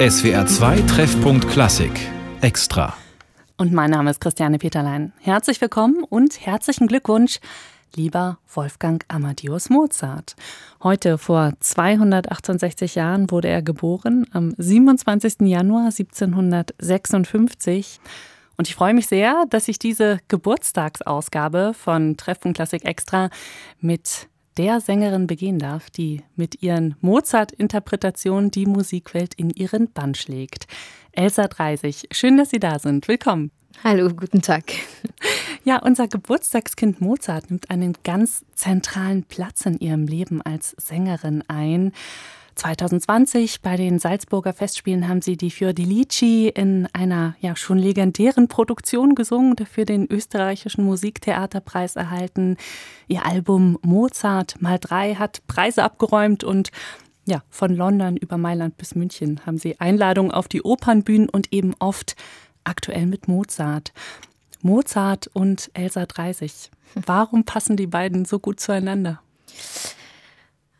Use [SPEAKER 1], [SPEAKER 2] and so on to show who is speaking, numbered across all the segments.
[SPEAKER 1] SWR 2 Treffpunkt Klassik extra.
[SPEAKER 2] Und mein Name ist Christiane Peterlein. Herzlich willkommen und herzlichen Glückwunsch, lieber Wolfgang Amadeus Mozart. Heute vor 268 Jahren wurde er geboren, am 27. Januar 1756. Und ich freue mich sehr, dass ich diese Geburtstagsausgabe von Treffpunkt Klassik Extra mit der Sängerin begehen darf, die mit ihren Mozart-Interpretationen die Musikwelt in ihren Bann schlägt. Elsa Dreisig, schön, dass Sie da sind. Willkommen.
[SPEAKER 3] Hallo, guten Tag.
[SPEAKER 2] Ja, unser Geburtstagskind Mozart nimmt einen ganz zentralen Platz in ihrem Leben als Sängerin ein. 2020 bei den Salzburger Festspielen haben sie die Fiordilici in einer ja schon legendären Produktion gesungen, dafür den österreichischen Musiktheaterpreis erhalten. Ihr Album Mozart mal drei hat Preise abgeräumt und ja, von London über Mailand bis München haben sie Einladungen auf die Opernbühnen und eben oft aktuell mit Mozart. Mozart und Elsa Dreisig. Warum passen die beiden so gut zueinander?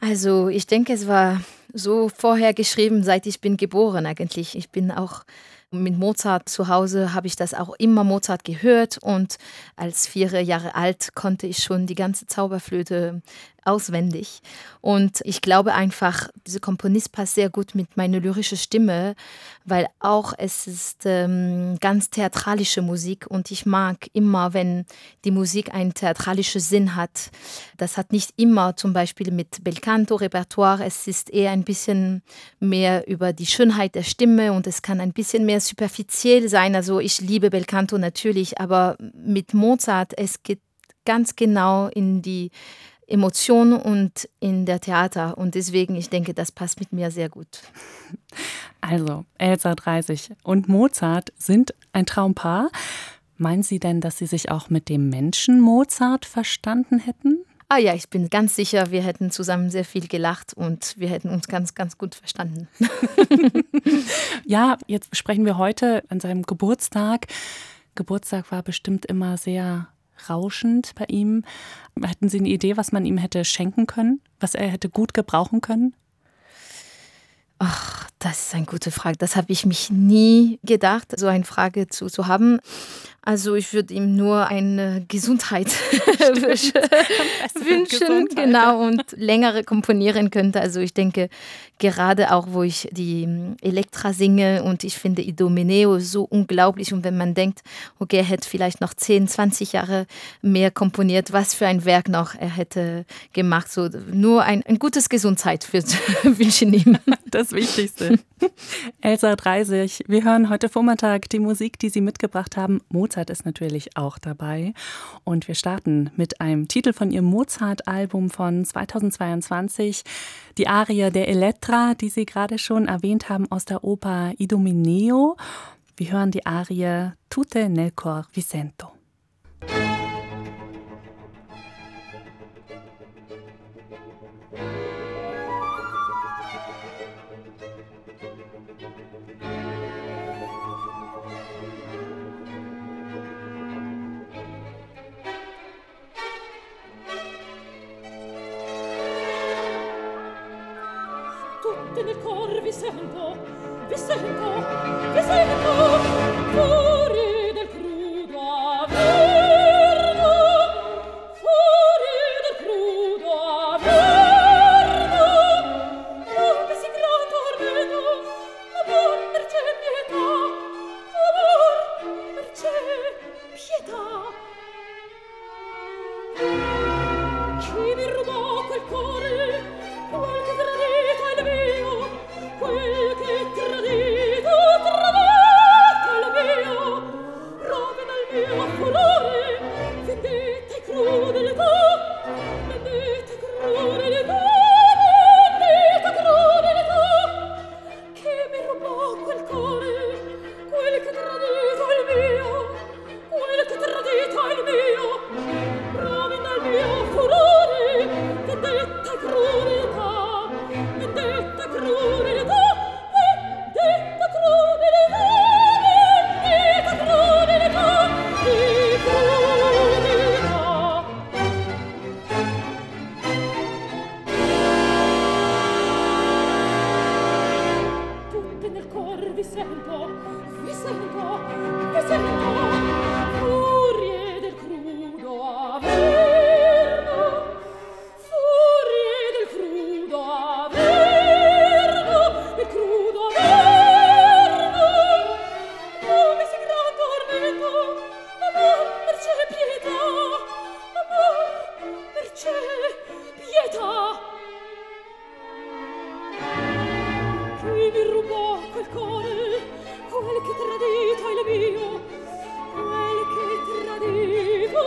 [SPEAKER 3] Also ich denke, es war so vorher geschrieben, seit ich bin geboren eigentlich. Ich bin auch mit Mozart zu Hause, habe ich das auch immer Mozart gehört und als vier Jahre alt konnte ich schon die ganze Zauberflöte auswendig. Und ich glaube einfach, dieser Komponist passt sehr gut mit meiner lyrischen Stimme, weil auch es ist ähm, ganz theatralische Musik und ich mag immer, wenn die Musik einen theatralischen Sinn hat. Das hat nicht immer zum Beispiel mit Belcanto-Repertoire, es ist eher ein bisschen mehr über die Schönheit der Stimme und es kann ein bisschen mehr superfiziell sein. Also ich liebe Belcanto natürlich, aber mit Mozart, es geht ganz genau in die Emotionen und in der Theater. Und deswegen, ich denke, das passt mit mir sehr gut.
[SPEAKER 2] Also, Elsa 30 und Mozart sind ein Traumpaar. Meinen Sie denn, dass Sie sich auch mit dem Menschen Mozart verstanden hätten?
[SPEAKER 3] Ah ja, ich bin ganz sicher, wir hätten zusammen sehr viel gelacht und wir hätten uns ganz, ganz gut verstanden.
[SPEAKER 2] ja, jetzt sprechen wir heute an seinem Geburtstag. Geburtstag war bestimmt immer sehr rauschend bei ihm. Hätten Sie eine Idee, was man ihm hätte schenken können, was er hätte gut gebrauchen können?
[SPEAKER 3] Ach, das ist eine gute Frage. Das habe ich mich nie gedacht, so eine Frage zu, zu haben. Also ich würde ihm nur eine Gesundheit wünschen, Gesundheit. genau, und längere komponieren könnte. Also ich denke, gerade auch, wo ich die Elektra singe und ich finde Idomeneo so unglaublich und wenn man denkt, okay, er hätte vielleicht noch 10, 20 Jahre mehr komponiert, was für ein Werk noch er hätte gemacht. So nur ein, ein gutes Gesundheit wünsche ich ihm.
[SPEAKER 2] Das Wichtigste. Elsa Dreisig, wir hören heute Vormittag die Musik, die Sie mitgebracht haben. Mozart ist natürlich auch dabei. Und wir starten mit einem Titel von Ihrem Mozart-Album von 2022, die Arie der Elettra, die Sie gerade schon erwähnt haben, aus der Oper Idomeneo. Wir hören die Arie Tutte nel cor Vicento.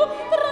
[SPEAKER 4] Pronto.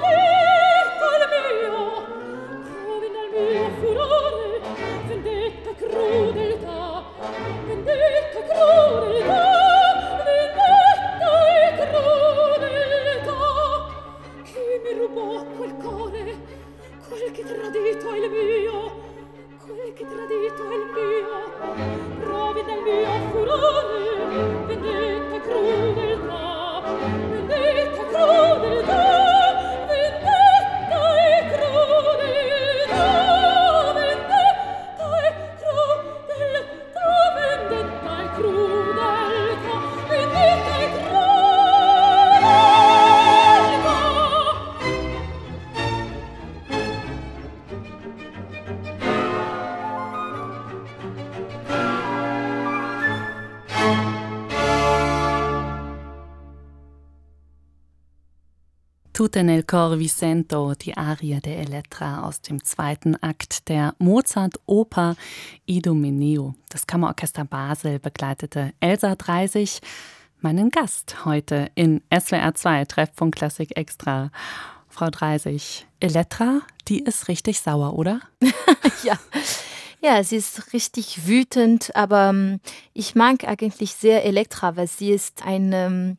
[SPEAKER 2] Tutte nel cor vi sento, die Arie der Elettra aus dem zweiten Akt der Mozart-Oper Idomeneo. Das Kammerorchester Basel begleitete Elsa Dreisig, meinen Gast heute in SWR 2 Treffpunkt Klassik Extra. Frau Dreisig, Elettra, die ist richtig sauer, oder?
[SPEAKER 3] ja. Ja, sie ist richtig wütend, aber ähm, ich mag eigentlich sehr Elektra, weil sie ist ein, ähm,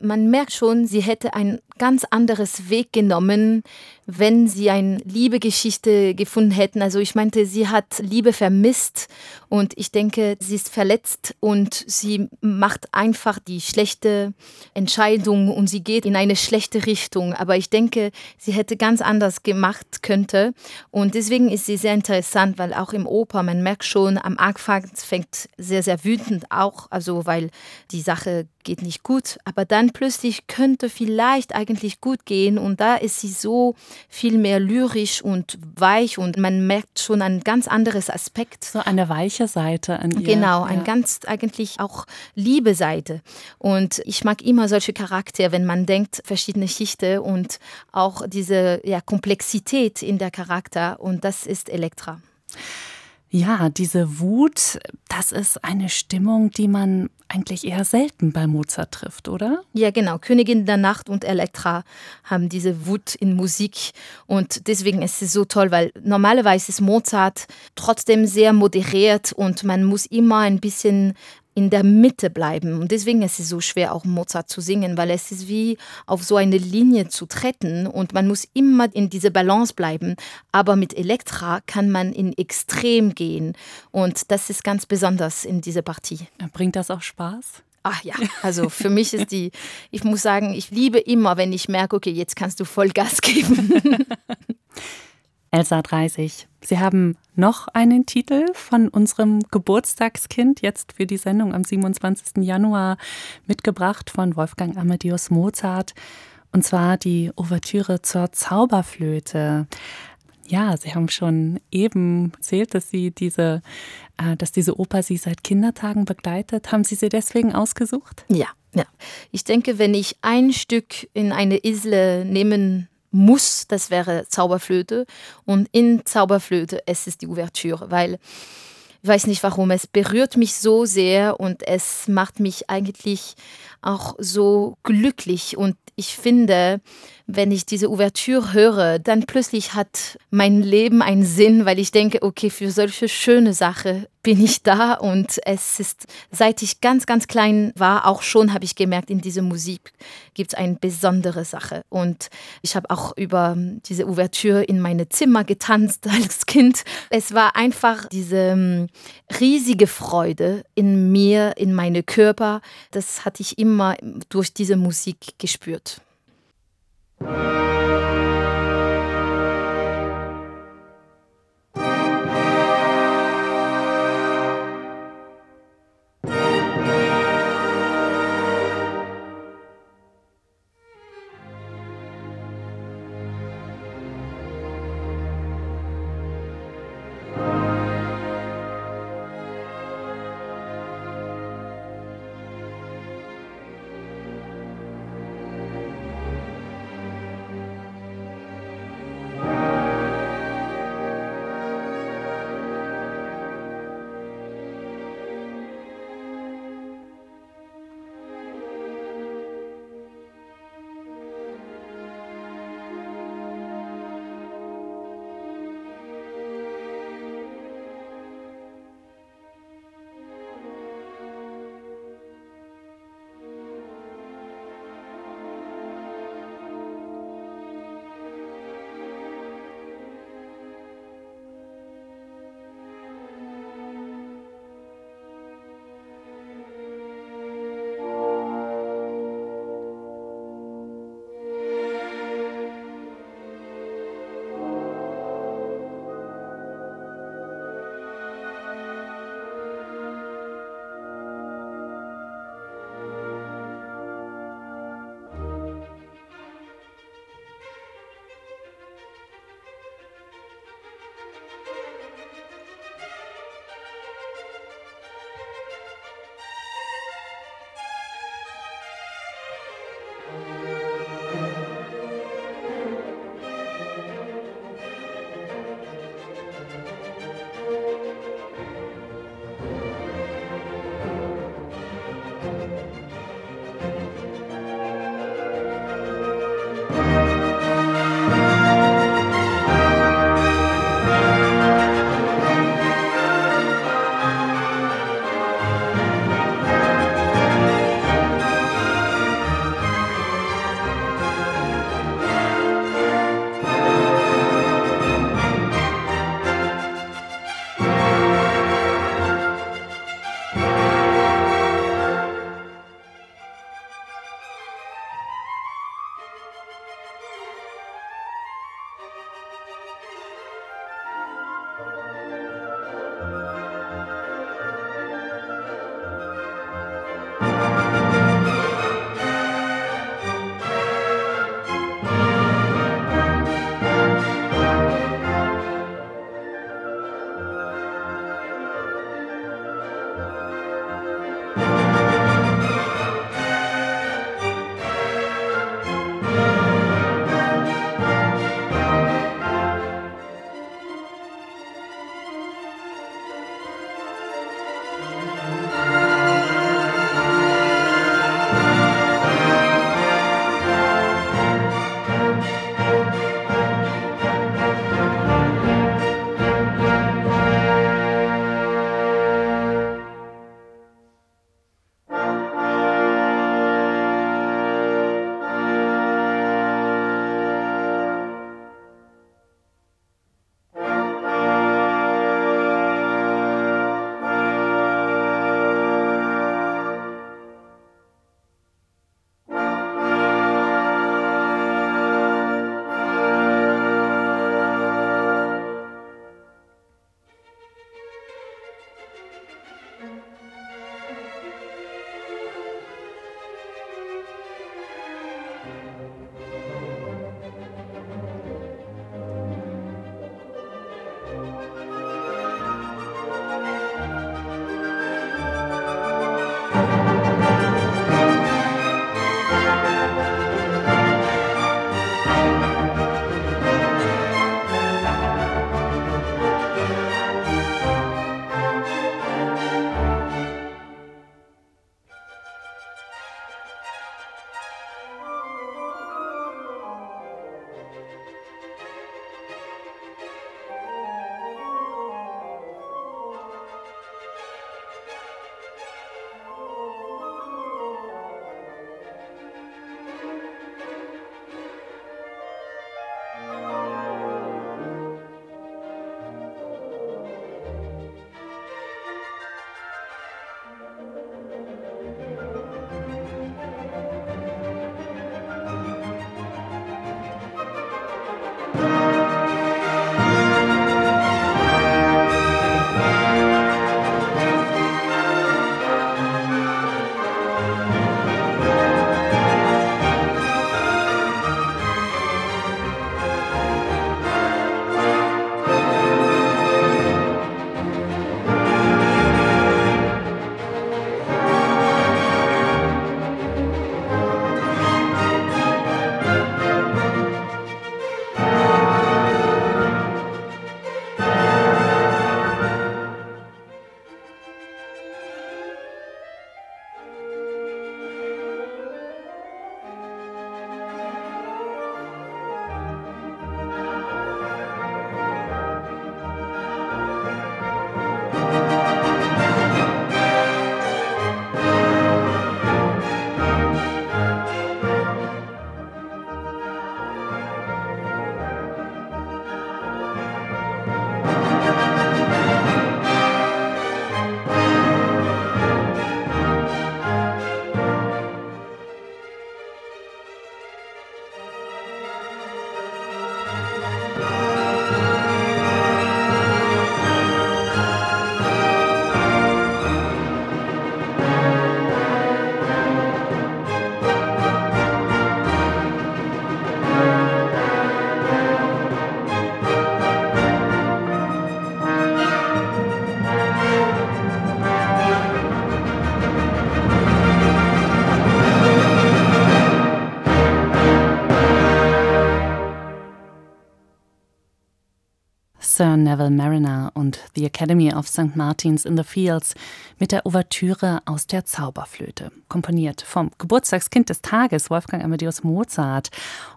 [SPEAKER 3] man merkt schon, sie hätte ein ganz anderes Weg genommen, wenn sie eine Liebegeschichte gefunden hätten. Also ich meinte, sie hat Liebe vermisst und ich denke, sie ist verletzt und sie macht einfach die schlechte Entscheidung und sie geht in eine schlechte Richtung. Aber ich denke, sie hätte ganz anders gemacht könnte und deswegen ist sie sehr interessant, weil auch im Oper, man merkt schon, am Anfang fängt sehr, sehr wütend auch, also weil die Sache geht nicht gut, aber dann plötzlich könnte vielleicht eigentlich gut gehen und da ist sie so viel mehr lyrisch und weich und man merkt schon ein ganz anderes Aspekt.
[SPEAKER 2] So eine weiche Seite an ihr.
[SPEAKER 3] Genau, ein ganz eigentlich auch liebe Seite. Und ich mag immer solche Charaktere, wenn man denkt, verschiedene Schichten und auch diese ja, Komplexität in der Charakter und das ist Elektra.
[SPEAKER 2] Ja, diese Wut, das ist eine Stimmung, die man eigentlich eher selten bei Mozart trifft, oder?
[SPEAKER 3] Ja, genau. Königin der Nacht und Elektra haben diese Wut in Musik und deswegen ist es so toll, weil normalerweise ist Mozart trotzdem sehr moderiert und man muss immer ein bisschen in der Mitte bleiben. Und deswegen ist es so schwer, auch Mozart zu singen, weil es ist wie auf so eine Linie zu treten und man muss immer in diese Balance bleiben. Aber mit Elektra kann man in Extrem gehen und das ist ganz besonders in dieser Partie.
[SPEAKER 2] Bringt das auch Spaß?
[SPEAKER 3] Ach ja, also für mich ist die, ich muss sagen, ich liebe immer, wenn ich merke, okay, jetzt kannst du voll Gas geben.
[SPEAKER 2] Elsa 30. Sie haben noch einen Titel von unserem Geburtstagskind jetzt für die Sendung am 27. Januar mitgebracht von Wolfgang Amadeus Mozart und zwar die Ouvertüre zur Zauberflöte. Ja, Sie haben schon eben erzählt, dass Sie diese, äh, dass diese Oper Sie seit Kindertagen begleitet. Haben Sie sie deswegen ausgesucht?
[SPEAKER 3] Ja, ja. Ich denke, wenn ich ein Stück in eine Isle nehmen muss, das wäre Zauberflöte. Und in Zauberflöte es ist die Ouvertüre, weil ich weiß nicht warum, es berührt mich so sehr und es macht mich eigentlich auch so glücklich. Und ich finde, wenn ich diese Ouvertüre höre, dann plötzlich hat mein Leben einen Sinn, weil ich denke, okay, für solche schöne Sache bin ich da und es ist, seit ich ganz, ganz klein war, auch schon habe ich gemerkt, in dieser Musik gibt es eine besondere Sache. Und ich habe auch über diese Ouvertüre in meine Zimmer getanzt als Kind. Es war einfach diese riesige Freude in mir, in meine Körper. Das hatte ich immer durch diese Musik gespürt. Thank you.
[SPEAKER 2] Neville Mariner und The Academy of St. Martin's in the Fields mit der Ouvertüre aus der Zauberflöte, komponiert vom Geburtstagskind des Tages, Wolfgang Amadeus Mozart.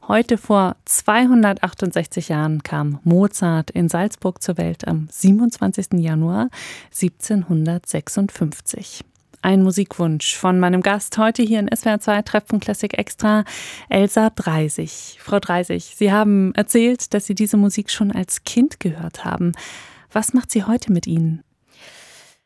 [SPEAKER 2] Heute vor 268 Jahren kam Mozart in Salzburg zur Welt am 27. Januar 1756 ein Musikwunsch von meinem Gast heute hier in SWR 2 Treffen Classic Extra, Elsa Dreisig. Frau Dreisig, Sie haben erzählt, dass Sie diese Musik schon als Kind gehört haben. Was macht sie heute mit Ihnen?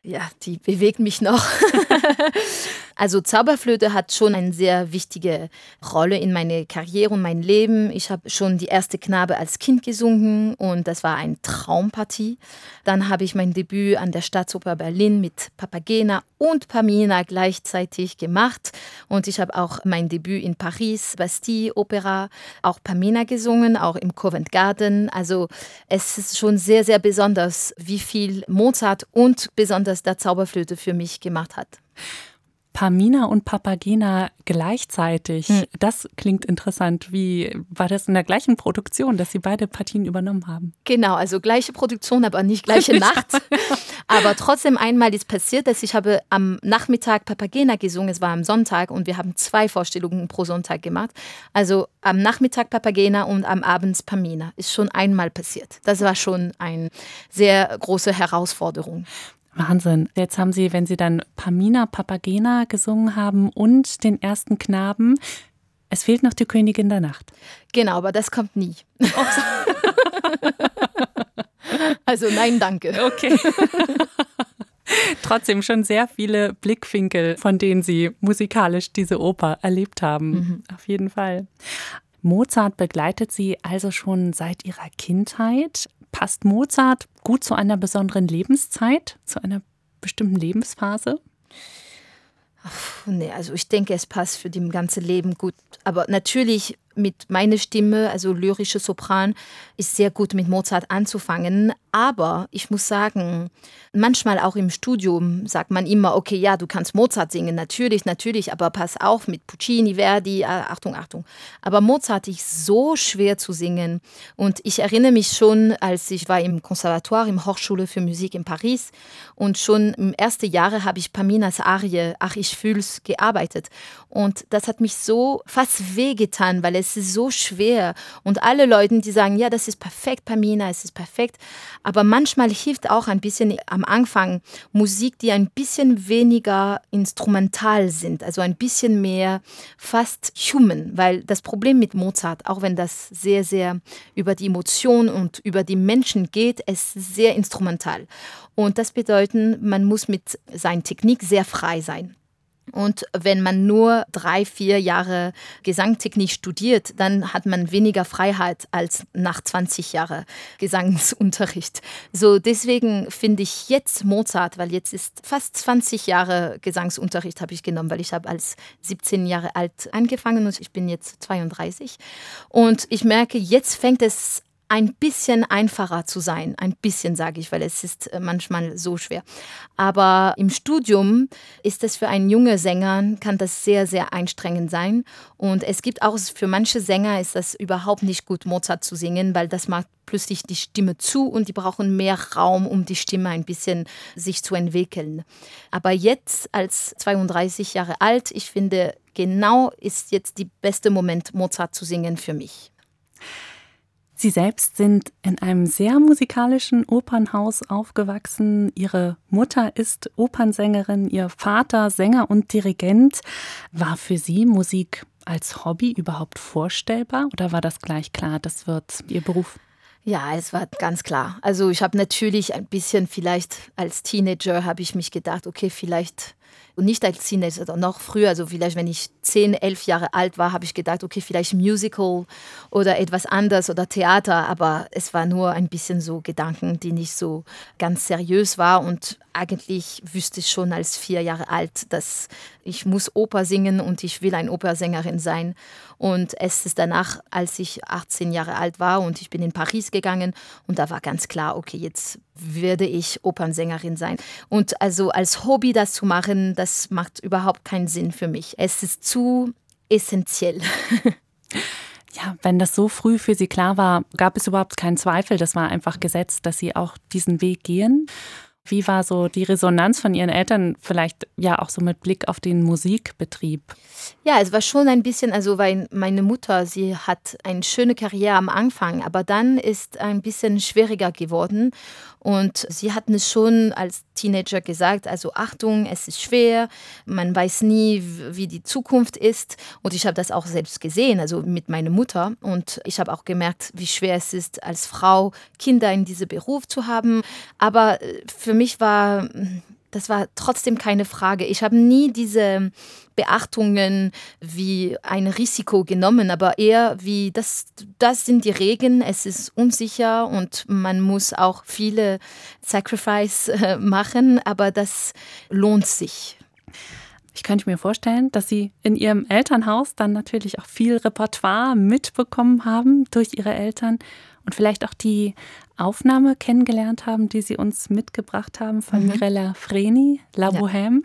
[SPEAKER 3] Ja, die bewegt mich noch. Also Zauberflöte hat schon eine sehr wichtige Rolle in meine Karriere und mein Leben. Ich habe schon die erste Knabe als Kind gesungen und das war eine Traumpartie. Dann habe ich mein Debüt an der Staatsoper Berlin mit Papagena und Pamina gleichzeitig gemacht und ich habe auch mein Debüt in Paris, Bastille Opera, auch Pamina gesungen, auch im Covent Garden. Also es ist schon sehr, sehr besonders, wie viel Mozart und besonders der Zauberflöte für mich gemacht hat.
[SPEAKER 2] Pamina und Papagena gleichzeitig. Hm. Das klingt interessant. Wie war das in der gleichen Produktion, dass Sie beide Partien übernommen haben?
[SPEAKER 3] Genau, also gleiche Produktion, aber nicht gleiche Nacht. aber trotzdem einmal ist passiert, dass ich habe am Nachmittag Papagena gesungen. Es war am Sonntag und wir haben zwei Vorstellungen pro Sonntag gemacht. Also am Nachmittag Papagena und am Abend Pamina. Ist schon einmal passiert. Das war schon eine sehr große Herausforderung.
[SPEAKER 2] Wahnsinn. Jetzt haben Sie, wenn Sie dann Pamina Papagena gesungen haben und den ersten Knaben, es fehlt noch die Königin der Nacht.
[SPEAKER 3] Genau, aber das kommt nie. also nein, danke.
[SPEAKER 2] Okay. Trotzdem schon sehr viele Blickwinkel, von denen Sie musikalisch diese Oper erlebt haben. Mhm. Auf jeden Fall. Mozart begleitet Sie also schon seit Ihrer Kindheit. Passt Mozart gut zu einer besonderen Lebenszeit, zu einer bestimmten Lebensphase?
[SPEAKER 3] Ach, nee, also ich denke, es passt für das ganze Leben gut. Aber natürlich mit meiner Stimme, also lyrische Sopran, ist sehr gut mit Mozart anzufangen. Aber ich muss sagen, manchmal auch im Studium sagt man immer, okay, ja, du kannst Mozart singen, natürlich, natürlich, aber pass auf mit Puccini, Verdi, ah, Achtung, Achtung. Aber Mozart ist so schwer zu singen. Und ich erinnere mich schon, als ich war im Konservatoire, im Hochschule für Musik in Paris und schon im ersten Jahre habe ich Paminas Arie, Ach, ich fühl's, gearbeitet. Und das hat mich so fast wehgetan, weil es ist so schwer. Und alle Leute, die sagen, ja, das ist perfekt, Pamina, es ist perfekt. Aber manchmal hilft auch ein bisschen am Anfang Musik, die ein bisschen weniger instrumental sind, also ein bisschen mehr fast human, weil das Problem mit Mozart, auch wenn das sehr, sehr über die Emotionen und über die Menschen geht, ist sehr instrumental. Und das bedeutet, man muss mit seiner Technik sehr frei sein. Und wenn man nur drei, vier Jahre Gesangtechnik studiert, dann hat man weniger Freiheit als nach 20 Jahren Gesangsunterricht. So deswegen finde ich jetzt Mozart, weil jetzt ist fast 20 Jahre Gesangsunterricht habe ich genommen, weil ich habe als 17 Jahre alt angefangen und ich bin jetzt 32. Und ich merke, jetzt fängt es ein bisschen einfacher zu sein. Ein bisschen sage ich, weil es ist äh, manchmal so schwer. Aber im Studium ist es für einen jungen Sänger, kann das sehr, sehr anstrengend sein. Und es gibt auch für manche Sänger ist das überhaupt nicht gut, Mozart zu singen, weil das macht plötzlich die Stimme zu und die brauchen mehr Raum, um die Stimme ein bisschen sich zu entwickeln. Aber jetzt als 32 Jahre alt, ich finde, genau ist jetzt der beste Moment, Mozart zu singen für mich.
[SPEAKER 2] Sie selbst sind in einem sehr musikalischen Opernhaus aufgewachsen. Ihre Mutter ist Opernsängerin, ihr Vater Sänger und Dirigent. War für Sie Musik als Hobby überhaupt vorstellbar oder war das gleich klar, das wird Ihr Beruf?
[SPEAKER 3] Ja, es war ganz klar. Also ich habe natürlich ein bisschen vielleicht als Teenager habe ich mich gedacht, okay, vielleicht und nicht als Teenager, sondern noch früher, also vielleicht wenn ich 10, 11 Jahre alt war, habe ich gedacht, okay, vielleicht Musical oder etwas anderes oder Theater, aber es war nur ein bisschen so Gedanken, die nicht so ganz seriös war und eigentlich wüsste ich schon als vier Jahre alt, dass ich muss Oper singen und ich will eine Opersängerin sein. Und es ist danach, als ich 18 Jahre alt war und ich bin in Paris gegangen und da war ganz klar, okay, jetzt werde ich Opernsängerin sein. Und also als Hobby das zu machen, das macht überhaupt keinen Sinn für mich. Es ist zu essentiell.
[SPEAKER 2] Ja, wenn das so früh für Sie klar war, gab es überhaupt keinen Zweifel. Das war einfach gesetzt, dass Sie auch diesen Weg gehen. Wie war so die Resonanz von Ihren Eltern, vielleicht ja auch so mit Blick auf den Musikbetrieb?
[SPEAKER 3] Ja, es war schon ein bisschen, also weil meine Mutter, sie hat eine schöne Karriere am Anfang, aber dann ist ein bisschen schwieriger geworden. Und sie hatten es schon als Teenager gesagt, also Achtung, es ist schwer, man weiß nie, wie die Zukunft ist. Und ich habe das auch selbst gesehen, also mit meiner Mutter. Und ich habe auch gemerkt, wie schwer es ist, als Frau Kinder in diesem Beruf zu haben. Aber äh, für mich war das war trotzdem keine Frage. Ich habe nie diese Beachtungen wie ein Risiko genommen, aber eher wie das, das sind die Regeln, es ist unsicher und man muss auch viele Sacrifice äh, machen, aber das lohnt sich.
[SPEAKER 2] Ich könnte mir vorstellen, dass Sie in Ihrem Elternhaus dann natürlich auch viel Repertoire mitbekommen haben durch Ihre Eltern und vielleicht auch die Aufnahme kennengelernt haben, die Sie uns mitgebracht haben von mhm. Mirella Freni, La ja. Bohème.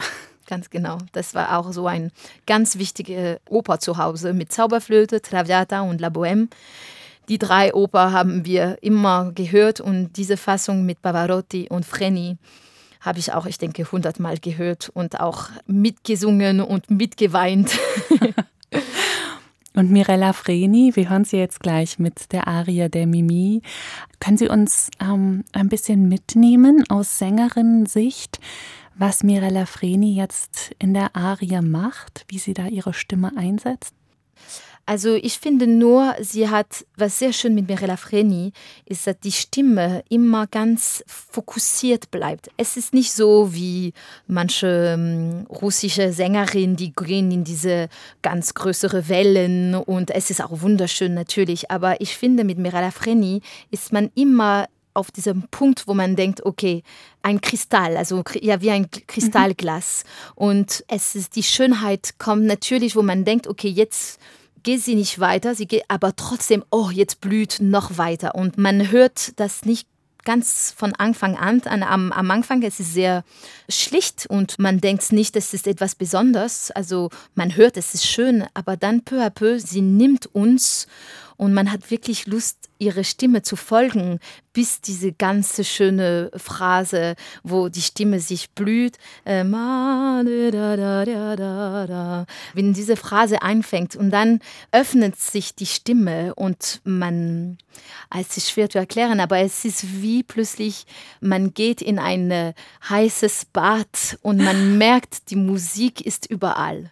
[SPEAKER 3] Ganz genau. Das war auch so ein ganz wichtige Oper zu Hause mit Zauberflöte, Traviata und La Bohème. Die drei Oper haben wir immer gehört und diese Fassung mit Pavarotti und Freni habe ich auch, ich denke, hundertmal gehört und auch mitgesungen und mitgeweint.
[SPEAKER 2] Und Mirella Freni, wir hören sie jetzt gleich mit der Aria der Mimi. Können Sie uns ähm, ein bisschen mitnehmen aus Sängerinnen-Sicht, was Mirella Freni jetzt in der Aria macht, wie sie da ihre Stimme einsetzt?
[SPEAKER 3] Also ich finde nur, sie hat, was sehr schön mit Mirella Freni, ist, dass die Stimme immer ganz fokussiert bleibt. Es ist nicht so wie manche ähm, russische Sängerinnen, die gehen in diese ganz größere Wellen und es ist auch wunderschön natürlich. Aber ich finde, mit Mirella Freni ist man immer auf diesem Punkt, wo man denkt, okay, ein Kristall, also ja wie ein Kristallglas. Mhm. Und es ist die Schönheit kommt natürlich, wo man denkt, okay, jetzt geht sie nicht weiter, sie geht aber trotzdem, oh, jetzt blüht noch weiter. Und man hört das nicht ganz von Anfang an. Am, am Anfang ist es sehr schlicht und man denkt nicht, es ist etwas Besonderes. Also man hört, es ist schön, aber dann peu à peu, sie nimmt uns und man hat wirklich Lust, ihre Stimme zu folgen, bis diese ganze schöne Phrase, wo die Stimme sich blüht, äh, wenn diese Phrase einfängt und dann öffnet sich die Stimme und man, ah, es ist schwer zu erklären, aber es ist wie plötzlich, man geht in ein heißes Bad und man merkt, die Musik ist überall.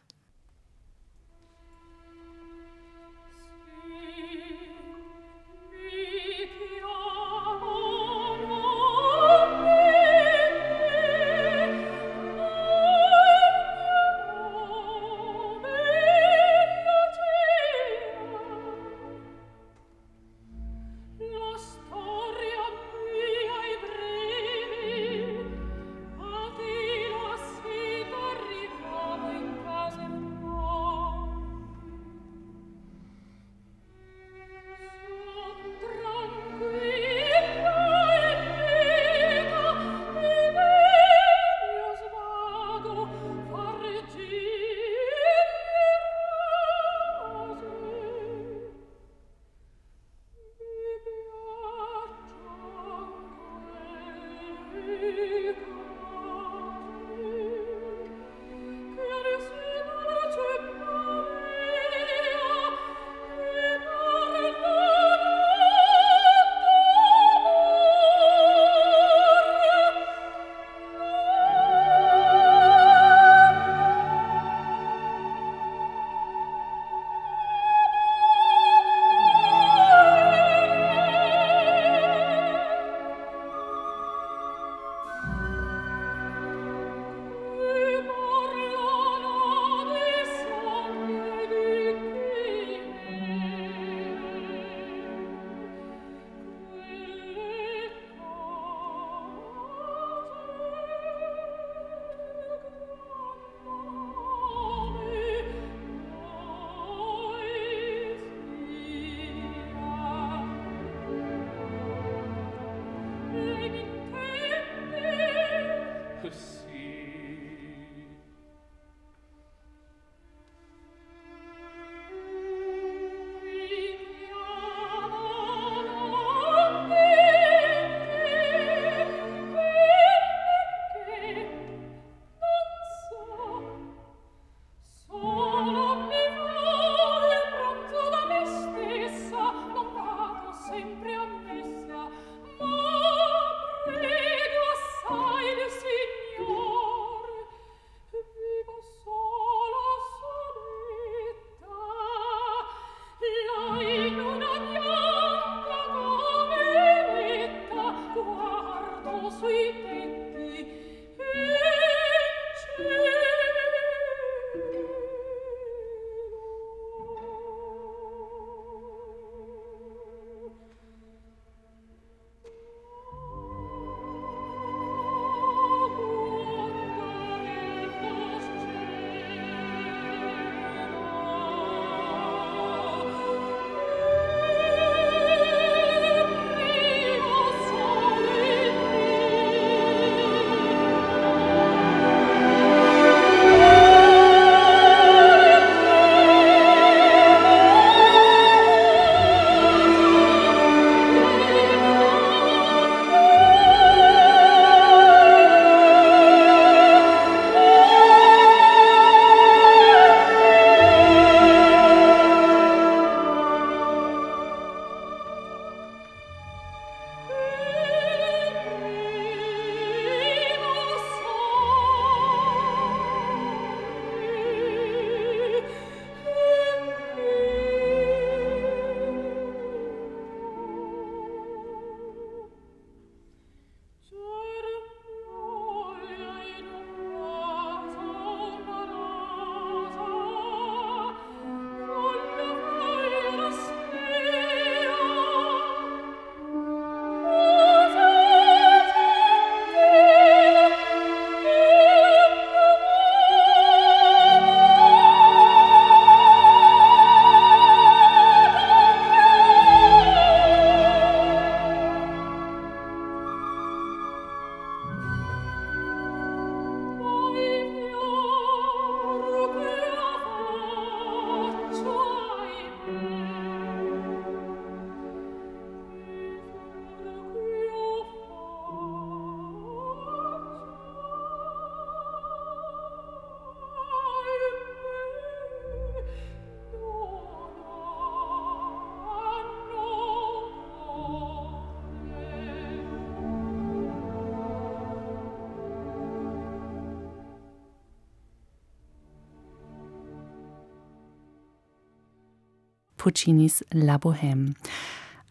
[SPEAKER 2] Puccinis La Bohème.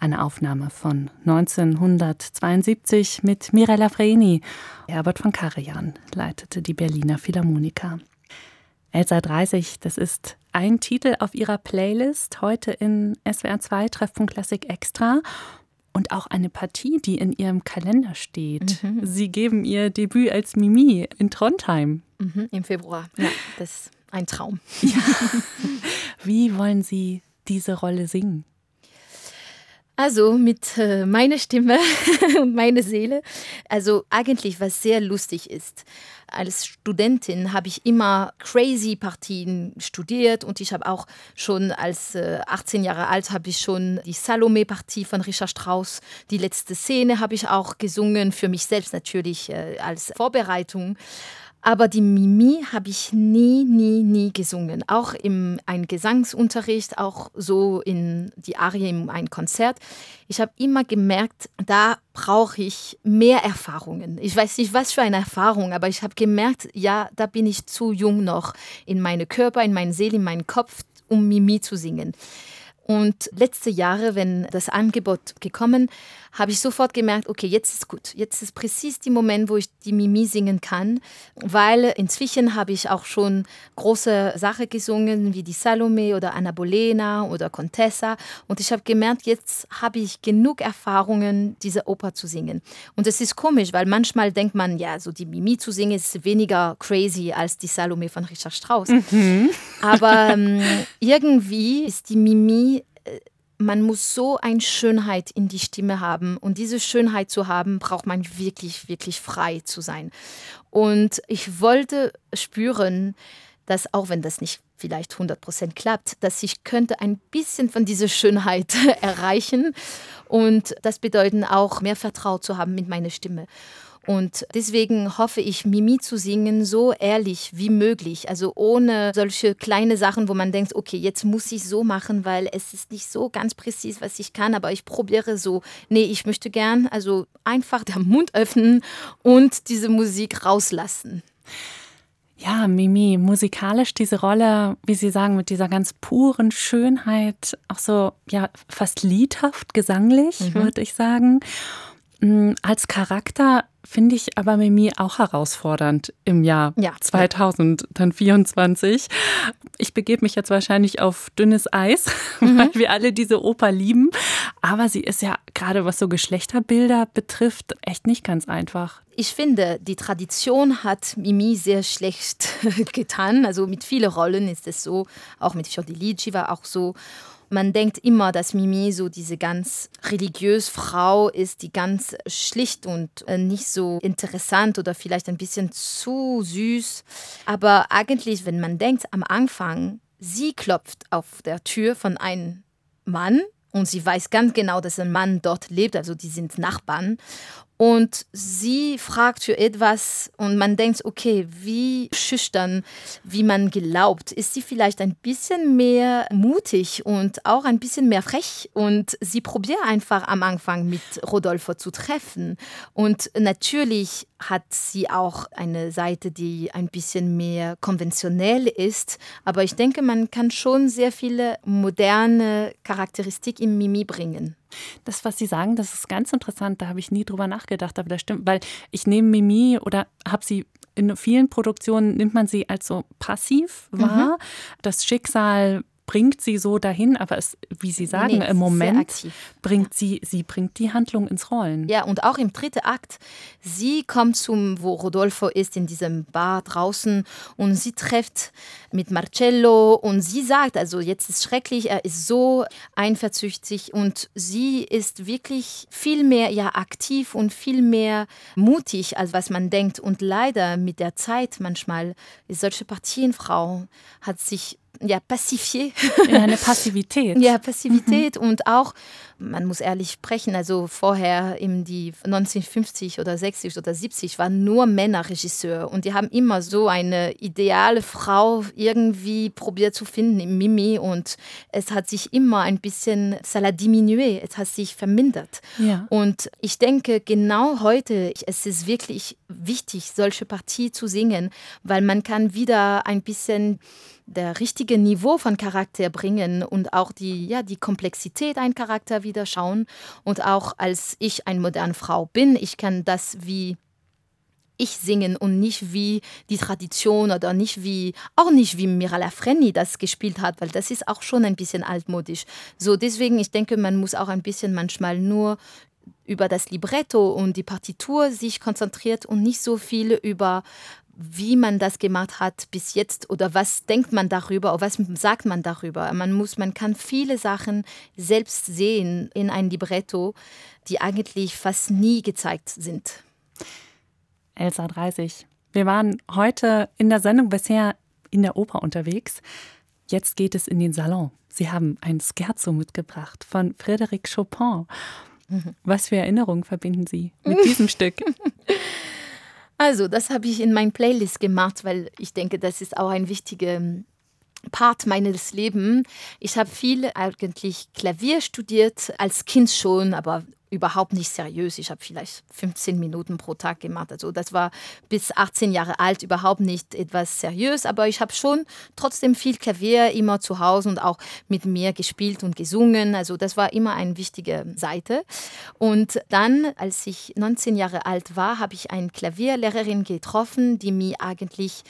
[SPEAKER 2] Eine Aufnahme von 1972 mit Mirella Freni. Herbert von Karajan leitete die Berliner Philharmoniker. Elsa 30, das ist ein Titel auf ihrer Playlist heute in SWR 2 Treffpunkt Klassik Extra und auch eine Partie, die in ihrem Kalender steht. Mhm. Sie geben ihr Debüt als Mimi in Trondheim.
[SPEAKER 3] Mhm, Im Februar. Ja, das ist ein Traum. Ja.
[SPEAKER 2] Wie wollen Sie diese Rolle singen?
[SPEAKER 3] Also mit äh, meiner Stimme und meiner Seele. Also eigentlich was sehr lustig ist. Als Studentin habe ich immer crazy Partien studiert und ich habe auch schon als äh, 18 Jahre alt habe ich schon die Salome Partie von Richard Strauss, die letzte Szene habe ich auch gesungen für mich selbst natürlich äh, als Vorbereitung. Aber die Mimi habe ich nie, nie, nie gesungen. Auch im ein Gesangsunterricht, auch so in die Arie in ein Konzert. Ich habe immer gemerkt, da brauche ich mehr Erfahrungen. Ich weiß nicht, was für eine Erfahrung, aber ich habe gemerkt, ja, da bin ich zu jung noch in meinen Körper, in meine Seele, in meinen Kopf, um Mimi zu singen. Und letzte Jahre, wenn das Angebot gekommen, habe ich sofort gemerkt, okay, jetzt ist gut. Jetzt ist präzis der Moment, wo ich die Mimi singen kann, weil inzwischen habe ich auch schon große Sachen gesungen, wie die Salome oder Anna Bolena oder Contessa. Und ich habe gemerkt, jetzt habe ich genug Erfahrungen, diese Oper zu singen. Und es ist komisch, weil manchmal denkt man, ja, so die Mimi zu singen ist weniger crazy als die Salome von Richard Strauss. Mhm. Aber ähm, irgendwie ist die Mimi man muss so eine Schönheit in die Stimme haben. Und diese Schönheit zu haben, braucht man wirklich, wirklich frei zu sein. Und ich wollte spüren, dass auch wenn das nicht vielleicht 100 Prozent klappt, dass ich könnte ein bisschen von dieser Schönheit erreichen. Und das bedeutet auch, mehr Vertrauen zu haben mit meiner Stimme. Und deswegen hoffe ich, Mimi zu singen so ehrlich wie möglich. Also ohne solche kleine Sachen, wo man denkt, okay, jetzt muss ich so machen, weil es ist nicht so ganz präzise, was ich kann, aber ich probiere so. Nee, ich möchte gern also einfach den Mund öffnen und diese Musik rauslassen.
[SPEAKER 2] Ja, Mimi, musikalisch diese Rolle, wie Sie sagen, mit dieser ganz puren Schönheit, auch so, ja, fast liedhaft gesanglich, mhm. würde ich sagen. Mm, als Charakter finde ich aber Mimi auch herausfordernd im Jahr ja, 2024. Ich begebe mich jetzt wahrscheinlich auf dünnes Eis, mhm. weil wir alle diese Oper lieben. Aber sie ist ja gerade was so Geschlechterbilder betrifft, echt nicht ganz einfach.
[SPEAKER 3] Ich finde, die Tradition hat Mimi sehr schlecht getan. Also mit vielen Rollen ist es so, auch mit Fiordilici war auch so. Man denkt immer, dass Mimi so diese ganz religiös Frau ist, die ganz schlicht und äh, nicht so interessant oder vielleicht ein bisschen zu süß. Aber eigentlich, wenn man denkt, am Anfang, sie klopft auf der Tür von einem Mann und sie weiß ganz genau, dass ein Mann dort lebt, also die sind Nachbarn. Und sie fragt für etwas und man denkt, okay, wie schüchtern, wie man glaubt. Ist sie vielleicht ein bisschen mehr mutig und auch ein bisschen mehr frech? Und sie probiert einfach am Anfang mit Rodolfo zu treffen. Und natürlich hat sie auch eine Seite, die ein bisschen mehr konventionell ist. Aber ich denke, man kann schon sehr viele moderne Charakteristik im Mimi bringen.
[SPEAKER 2] Das, was Sie sagen, das ist ganz interessant. Da habe ich nie drüber nachgedacht, aber das stimmt, weil ich nehme Mimi oder habe sie in vielen Produktionen nimmt man sie als so passiv wahr. Mhm. Das Schicksal bringt sie so dahin, aber es, wie Sie sagen, nee, im Moment bringt sie, sie bringt die Handlung ins Rollen.
[SPEAKER 3] Ja, und auch im dritten Akt, sie kommt zum, wo Rodolfo ist, in diesem Bar draußen und sie trifft mit Marcello und sie sagt, also jetzt ist schrecklich, er ist so einverzüchtig und sie ist wirklich viel mehr ja aktiv und viel mehr mutig, als was man denkt. Und leider mit der Zeit manchmal ist solche Partienfrau hat sich ja, pacifié.
[SPEAKER 2] Ja, eine Passivität.
[SPEAKER 3] ja, Passivität mhm. und auch man muss ehrlich sprechen, also vorher in die 1950 oder 60 oder 70 waren nur Männer Regisseur und die haben immer so eine ideale Frau irgendwie probiert zu finden im Mimi und es hat sich immer ein bisschen, ça l'a diminué, es hat sich vermindert.
[SPEAKER 2] Ja.
[SPEAKER 3] Und ich denke, genau heute, es ist wirklich wichtig, solche Partie zu singen, weil man kann wieder ein bisschen der richtige Niveau von Charakter bringen und auch die, ja, die Komplexität ein Charakter wieder schauen. Und auch als ich eine moderne Frau bin, ich kann das wie ich singen und nicht wie die Tradition oder nicht wie, auch nicht wie Mirala Freni das gespielt hat, weil das ist auch schon ein bisschen altmodisch. So, deswegen, ich denke, man muss auch ein bisschen manchmal nur über das Libretto und die Partitur sich konzentriert und nicht so viel über wie man das gemacht hat bis jetzt oder was denkt man darüber oder was sagt man darüber. Man muss, man kann viele Sachen selbst sehen in ein Libretto, die eigentlich fast nie gezeigt sind.
[SPEAKER 2] Elsa 30. Wir waren heute in der Sendung bisher in der Oper unterwegs. Jetzt geht es in den Salon. Sie haben ein Scherzo mitgebracht von Frédéric Chopin. Was für Erinnerungen verbinden Sie mit diesem Stück?
[SPEAKER 3] Also, das habe ich in mein Playlist gemacht, weil ich denke, das ist auch ein wichtiger Part meines Lebens. Ich habe viel eigentlich Klavier studiert, als Kind schon, aber überhaupt nicht seriös. Ich habe vielleicht 15 Minuten pro Tag gemacht. Also das war bis 18 Jahre alt überhaupt nicht etwas seriös, aber ich habe schon trotzdem viel Klavier immer zu Hause und auch mit mir gespielt und gesungen. Also das war immer eine wichtige Seite. Und dann, als ich 19 Jahre alt war, habe ich eine Klavierlehrerin getroffen, die mir eigentlich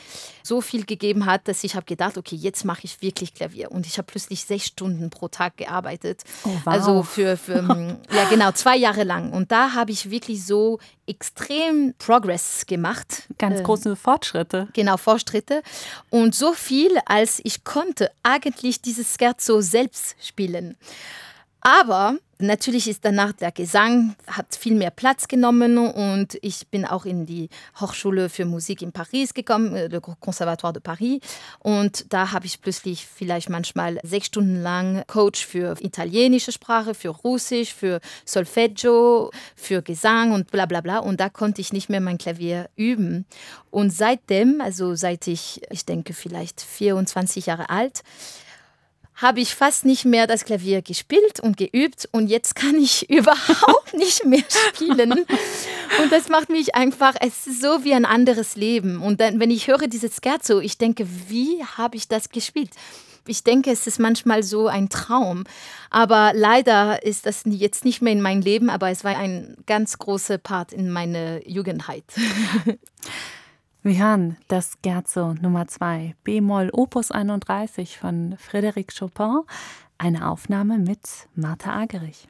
[SPEAKER 3] so viel gegeben hat, dass ich habe gedacht, okay, jetzt mache ich wirklich Klavier. Und ich habe plötzlich sechs Stunden pro Tag gearbeitet.
[SPEAKER 2] Oh, wow.
[SPEAKER 3] Also für, für ja genau, zwei Jahre lang. Und da habe ich wirklich so extrem Progress gemacht.
[SPEAKER 2] Ganz
[SPEAKER 3] Äh,
[SPEAKER 2] große Fortschritte.
[SPEAKER 3] Genau, Fortschritte. Und so viel, als ich konnte eigentlich dieses Scherzo selbst spielen. Aber natürlich ist danach der Gesang hat viel mehr Platz genommen und ich bin auch in die Hochschule für Musik in Paris gekommen, äh, le Conservatoire de Paris. Und da habe ich plötzlich vielleicht manchmal sechs Stunden lang Coach für italienische Sprache, für Russisch, für Solfeggio, für Gesang und bla bla bla. Und da konnte ich nicht mehr mein Klavier üben. Und seitdem, also seit ich, ich denke vielleicht 24 Jahre alt, habe ich fast nicht mehr das Klavier gespielt und geübt und jetzt kann ich überhaupt nicht mehr spielen. Und das macht mich einfach, es ist so wie ein anderes Leben. Und dann, wenn ich höre dieses Scherzo, ich denke, wie habe ich das gespielt? Ich denke, es ist manchmal so ein Traum. Aber leider ist das jetzt nicht mehr in mein Leben, aber es war ein ganz großer Part in meiner Jugendheit.
[SPEAKER 2] Wir hören das Scherzo Nummer 2, B-Moll Opus 31 von Frédéric Chopin, eine Aufnahme mit Martha Agerich.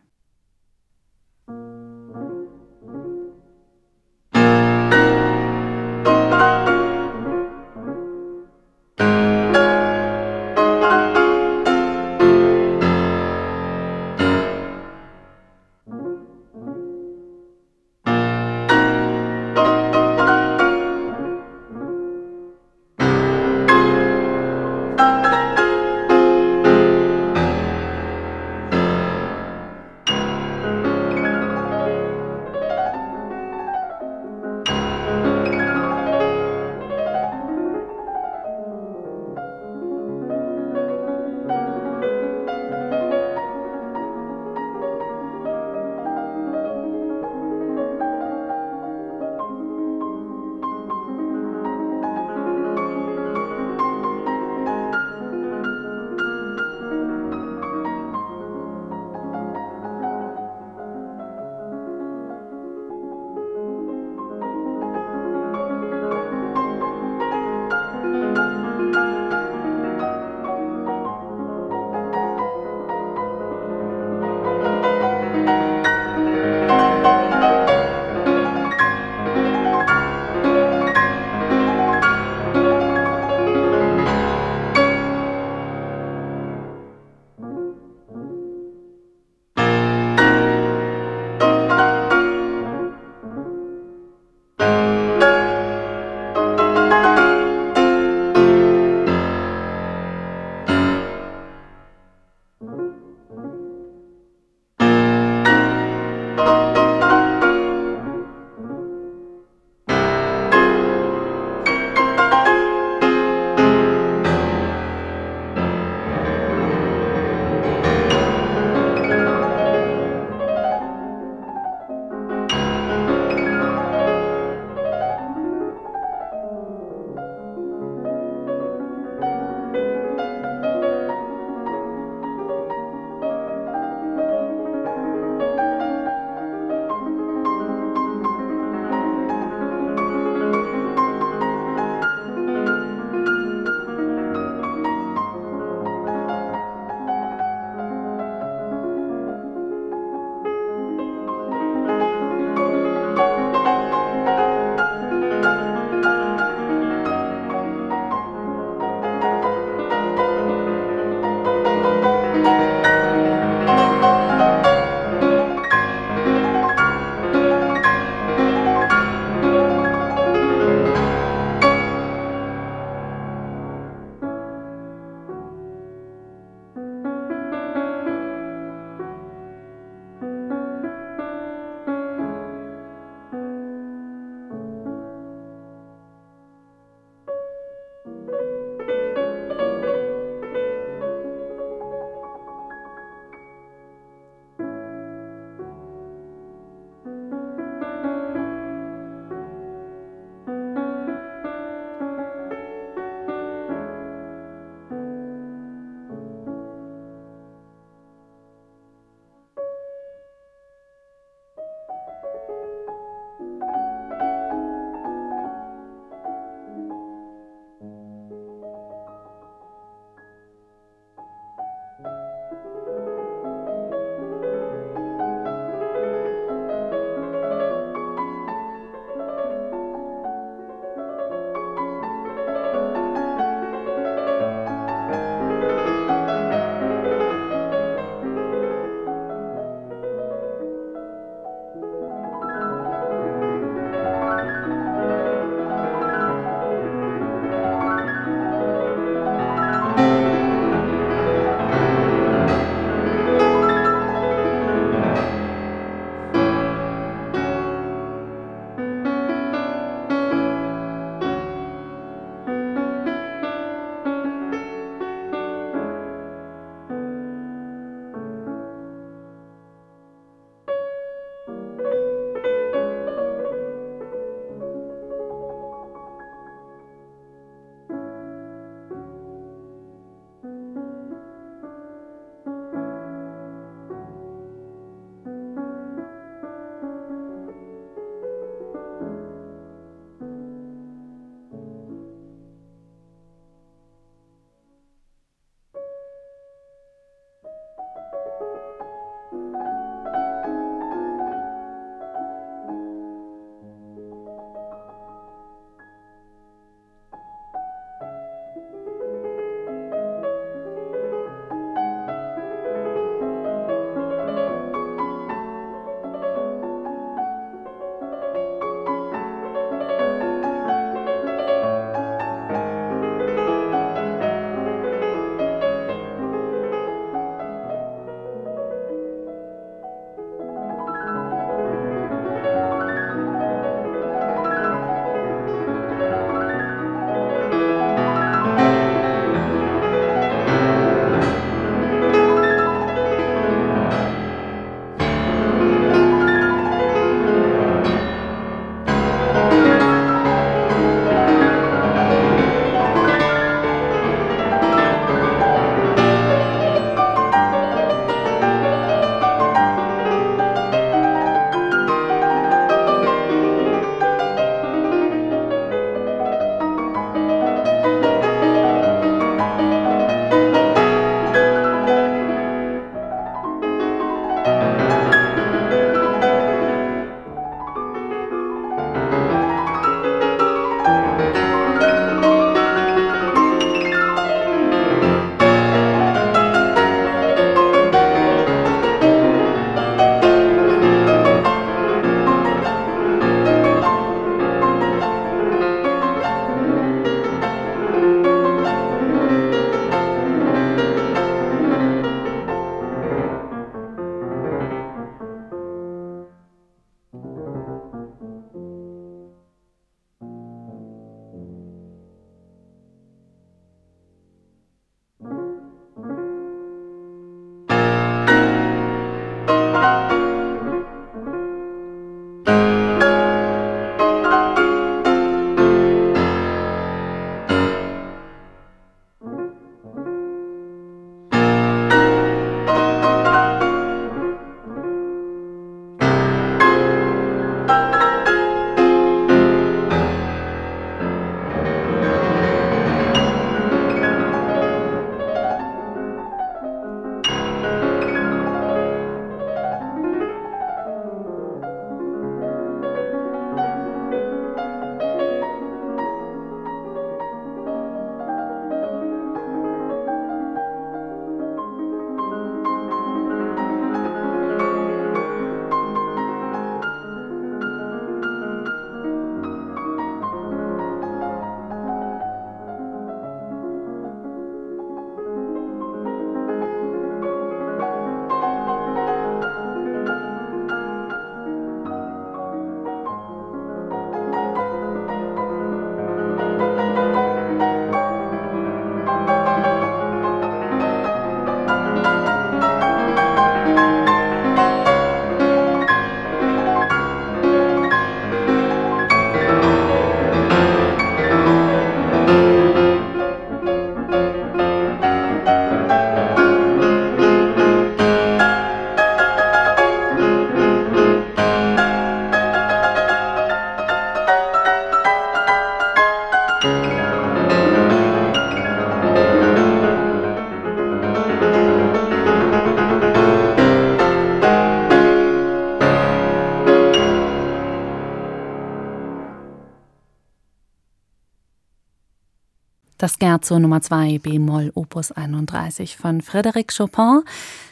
[SPEAKER 2] Scherzo Nummer 2 B-Moll Opus 31 von Frédéric Chopin,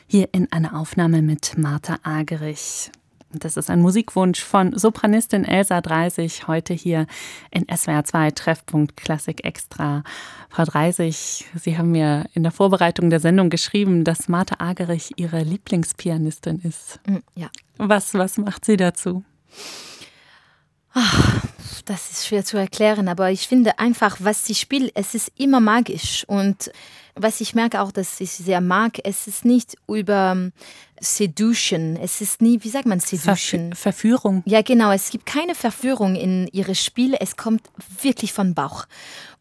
[SPEAKER 2] hier in einer Aufnahme mit Martha Agerich. Das ist ein Musikwunsch von Sopranistin Elsa 30, heute hier in SWR 2 Treffpunkt Klassik Extra. Frau 30, Sie haben mir in der Vorbereitung der Sendung geschrieben, dass Martha Agerich Ihre Lieblingspianistin ist.
[SPEAKER 3] Mm, ja.
[SPEAKER 2] Was, was macht sie dazu?
[SPEAKER 3] Ach, das ist schwer zu erklären, aber ich finde einfach, was sie spielt, es ist immer magisch. Und was ich merke auch, dass ich sehr mag, es ist nicht über ähm, Seduction. Es ist nie, wie sagt man Seduction?
[SPEAKER 2] Ver Verführung.
[SPEAKER 3] Ja, genau. Es gibt keine Verführung in ihre Spiele. Es kommt wirklich von Bauch.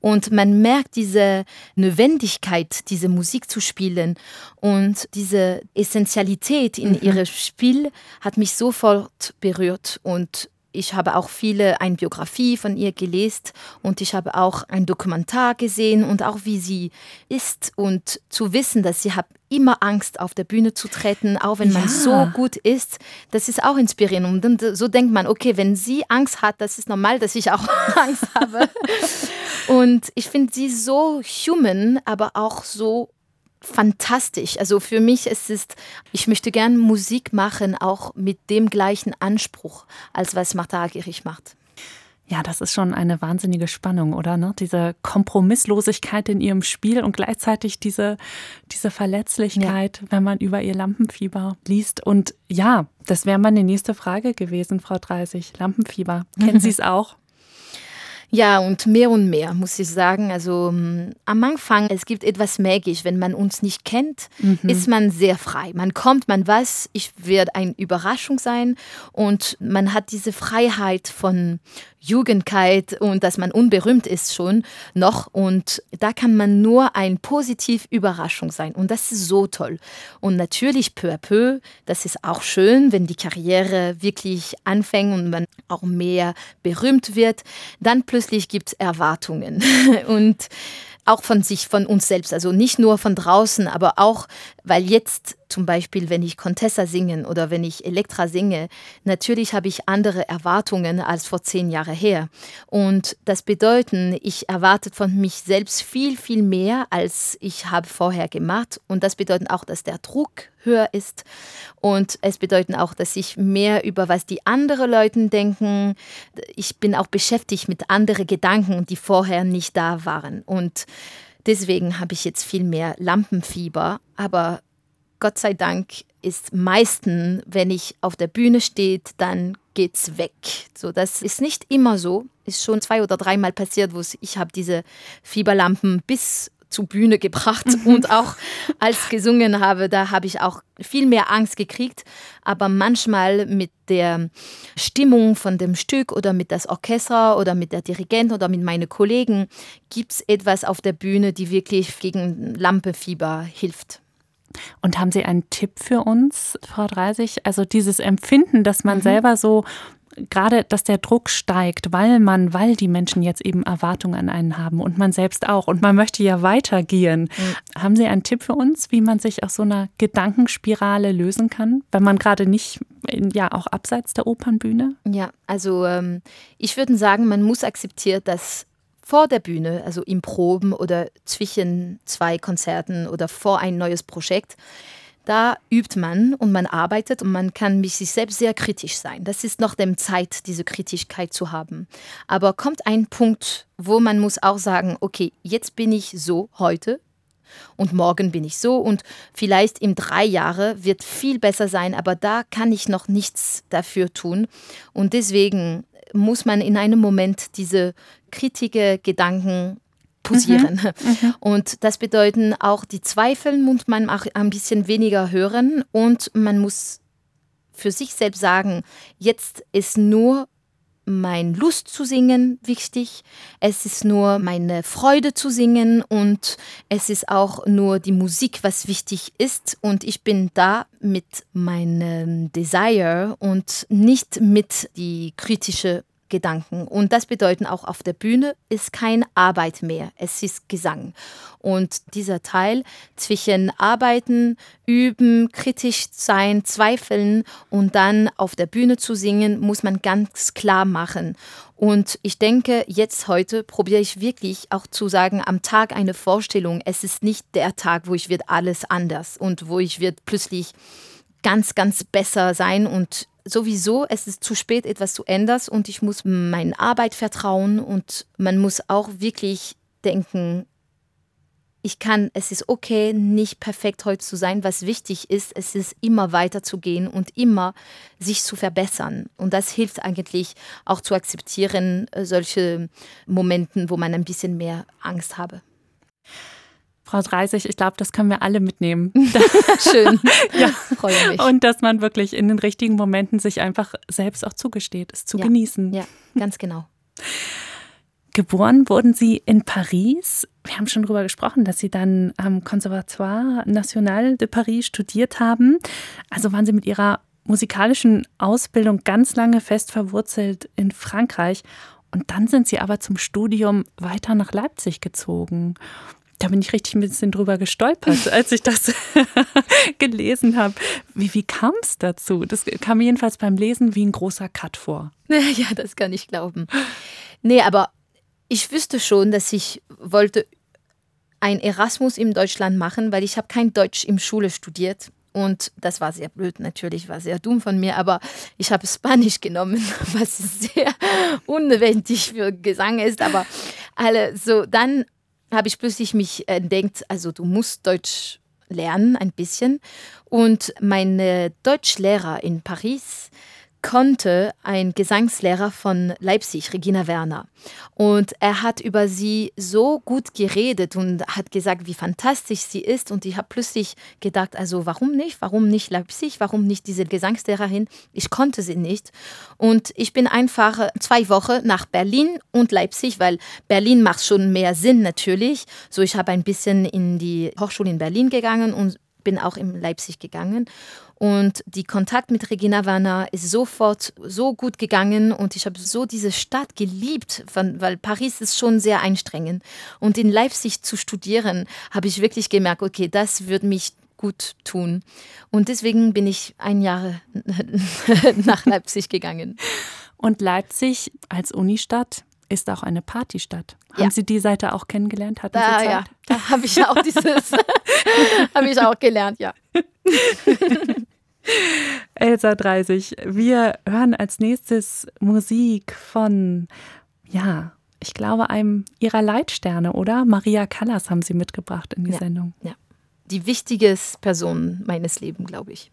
[SPEAKER 3] Und man merkt diese Notwendigkeit, diese Musik zu spielen. Und diese Essentialität in mhm. ihrem Spiel hat mich sofort berührt. Und ich habe auch viele eine Biografie von ihr gelesen und ich habe auch ein Dokumentar gesehen und auch wie sie ist und zu wissen, dass sie hat immer Angst auf der Bühne zu treten, auch wenn man so gut ist, das ist auch inspirierend und so denkt man, okay, wenn sie Angst hat, das ist normal, dass ich auch Angst habe. und ich finde sie so human, aber auch so fantastisch. Also für mich ist es, ich möchte gern Musik machen, auch mit dem gleichen Anspruch, als was Martha Agerich macht.
[SPEAKER 2] Ja, das ist schon eine wahnsinnige Spannung, oder? Ne? Diese Kompromisslosigkeit in ihrem Spiel und gleichzeitig diese, diese Verletzlichkeit, ja. wenn man über ihr Lampenfieber liest. Und ja, das wäre meine nächste Frage gewesen, Frau 30. Lampenfieber. Kennen Sie es auch?
[SPEAKER 3] Ja, und mehr und mehr, muss ich sagen. Also mm, am Anfang, es gibt etwas magisch. Wenn man uns nicht kennt, mhm. ist man sehr frei. Man kommt, man weiß, ich werde eine Überraschung sein und man hat diese Freiheit von Jugendkeit und dass man unberühmt ist schon noch. Und da kann man nur ein positiv Überraschung sein. Und das ist so toll. Und natürlich peu à peu, das ist auch schön, wenn die Karriere wirklich anfängt und man auch mehr berühmt wird. Dann plötzlich gibt es Erwartungen. und auch von sich, von uns selbst. Also nicht nur von draußen, aber auch, weil jetzt zum Beispiel, wenn ich Contessa singen oder wenn ich Elektra singe, natürlich habe ich andere Erwartungen als vor zehn Jahren her. Und das bedeutet, ich erwarte von mich selbst viel, viel mehr, als ich habe vorher gemacht. Und das bedeutet auch, dass der Druck höher ist. Und es bedeutet auch, dass ich mehr über was die anderen Leute denken. Ich bin auch beschäftigt mit anderen Gedanken, die vorher nicht da waren. Und deswegen habe ich jetzt viel mehr Lampenfieber. Aber Gott sei Dank ist meistens, wenn ich auf der Bühne stehe, dann geht's weg. So, das ist nicht immer so. Ist schon zwei oder dreimal passiert, wo ich habe diese Fieberlampen bis zur Bühne gebracht und auch als gesungen habe, da habe ich auch viel mehr Angst gekriegt. Aber manchmal mit der Stimmung von dem Stück oder mit das Orchester oder mit der Dirigent oder mit meinen Kollegen gibt es etwas auf der Bühne, die wirklich gegen Lampefieber hilft.
[SPEAKER 2] Und haben Sie einen Tipp für uns, Frau Dreisig? Also dieses Empfinden, dass man mhm. selber so gerade, dass der Druck steigt, weil man, weil die Menschen jetzt eben Erwartungen an einen haben und man selbst auch und man möchte ja weitergehen. Mhm. Haben Sie einen Tipp für uns, wie man sich aus so einer Gedankenspirale lösen kann, wenn man gerade nicht, ja auch abseits der Opernbühne?
[SPEAKER 3] Ja, also ähm, ich würde sagen, man muss akzeptieren, dass vor der Bühne, also im Proben oder zwischen zwei Konzerten oder vor ein neues Projekt, da übt man und man arbeitet und man kann mit sich selbst sehr kritisch sein. Das ist noch dem Zeit, diese Kritischkeit zu haben. Aber kommt ein Punkt, wo man muss auch sagen, okay, jetzt bin ich so heute und morgen bin ich so und vielleicht in drei Jahren wird viel besser sein, aber da kann ich noch nichts dafür tun. Und deswegen muss man in einem Moment diese kritische Gedanken posieren. Mhm. Mhm. Und das bedeutet auch, die Zweifel muss man auch ein bisschen weniger hören und man muss für sich selbst sagen, jetzt ist nur mein Lust zu singen wichtig, es ist nur meine Freude zu singen und es ist auch nur die Musik, was wichtig ist und ich bin da mit meinem Desire und nicht mit die kritische Gedanken. Und das bedeutet auch auf der Bühne ist kein Arbeit mehr, es ist Gesang. Und dieser Teil zwischen Arbeiten, Üben, kritisch sein, zweifeln und dann auf der Bühne zu singen, muss man ganz klar machen. Und ich denke, jetzt heute probiere ich wirklich auch zu sagen, am Tag eine Vorstellung, es ist nicht der Tag, wo ich wird alles anders und wo ich wird plötzlich ganz, ganz besser sein und sowieso, es ist zu spät, etwas zu ändern und ich muss meine Arbeit vertrauen und man muss auch wirklich denken, ich kann, es ist okay, nicht perfekt heute zu sein. Was wichtig ist, es ist immer weiterzugehen und immer sich zu verbessern. Und das hilft eigentlich auch zu akzeptieren, äh, solche Momente, wo man ein bisschen mehr Angst habe.
[SPEAKER 2] Frau Dreisig, ich glaube, das können wir alle mitnehmen.
[SPEAKER 3] Schön.
[SPEAKER 2] ja,
[SPEAKER 3] freue mich.
[SPEAKER 2] Und dass man wirklich in den richtigen Momenten sich einfach selbst auch zugesteht, es zu
[SPEAKER 3] ja.
[SPEAKER 2] genießen.
[SPEAKER 3] Ja, ganz genau.
[SPEAKER 2] Geboren wurden Sie in Paris. Wir haben schon darüber gesprochen, dass Sie dann am Conservatoire National de Paris studiert haben. Also waren Sie mit Ihrer musikalischen Ausbildung ganz lange fest verwurzelt in Frankreich. Und dann sind Sie aber zum Studium weiter nach Leipzig gezogen. Da bin ich richtig ein bisschen drüber gestolpert, als ich das gelesen habe. Wie, wie kam es dazu? Das kam mir jedenfalls beim Lesen wie ein großer Cut vor.
[SPEAKER 3] Ja, das kann ich glauben. Nee, aber ich wüsste schon, dass ich wollte ein Erasmus in Deutschland machen, weil ich habe kein Deutsch im Schule studiert. Und das war sehr blöd, natürlich, war sehr dumm von mir, aber ich habe Spanisch genommen, was sehr unnötig für Gesang ist. Aber alle so, dann habe ich plötzlich mich entdeckt, also du musst Deutsch lernen, ein bisschen. Und mein Deutschlehrer in Paris, konnte ein Gesangslehrer von Leipzig, Regina Werner. Und er hat über sie so gut geredet und hat gesagt, wie fantastisch sie ist. Und ich habe plötzlich gedacht, also warum nicht? Warum nicht Leipzig? Warum nicht diese Gesangslehrerin? Ich konnte sie nicht. Und ich bin einfach zwei Wochen nach Berlin und Leipzig, weil Berlin macht schon mehr Sinn natürlich. So, ich habe ein bisschen in die Hochschule in Berlin gegangen und bin auch in Leipzig gegangen. Und die Kontakt mit Regina Werner ist sofort so gut gegangen und ich habe so diese Stadt geliebt, weil Paris ist schon sehr anstrengend. Und in Leipzig zu studieren, habe ich wirklich gemerkt, okay, das würde mich gut tun. Und deswegen bin ich ein Jahr nach Leipzig gegangen.
[SPEAKER 2] Und Leipzig als Unistadt ist auch eine Partystadt.
[SPEAKER 3] Ja.
[SPEAKER 2] Haben Sie die Seite auch kennengelernt? Hatten
[SPEAKER 3] Da,
[SPEAKER 2] Sie Zeit?
[SPEAKER 3] ja, da habe ich auch dieses, habe ich auch gelernt, ja.
[SPEAKER 2] Elsa 30. Wir hören als nächstes Musik von, ja, ich glaube, einem ihrer Leitsterne, oder? Maria Callas haben Sie mitgebracht in die
[SPEAKER 3] Ja.
[SPEAKER 2] Sendung.
[SPEAKER 3] ja. Die wichtigste Person meines Lebens, glaube ich.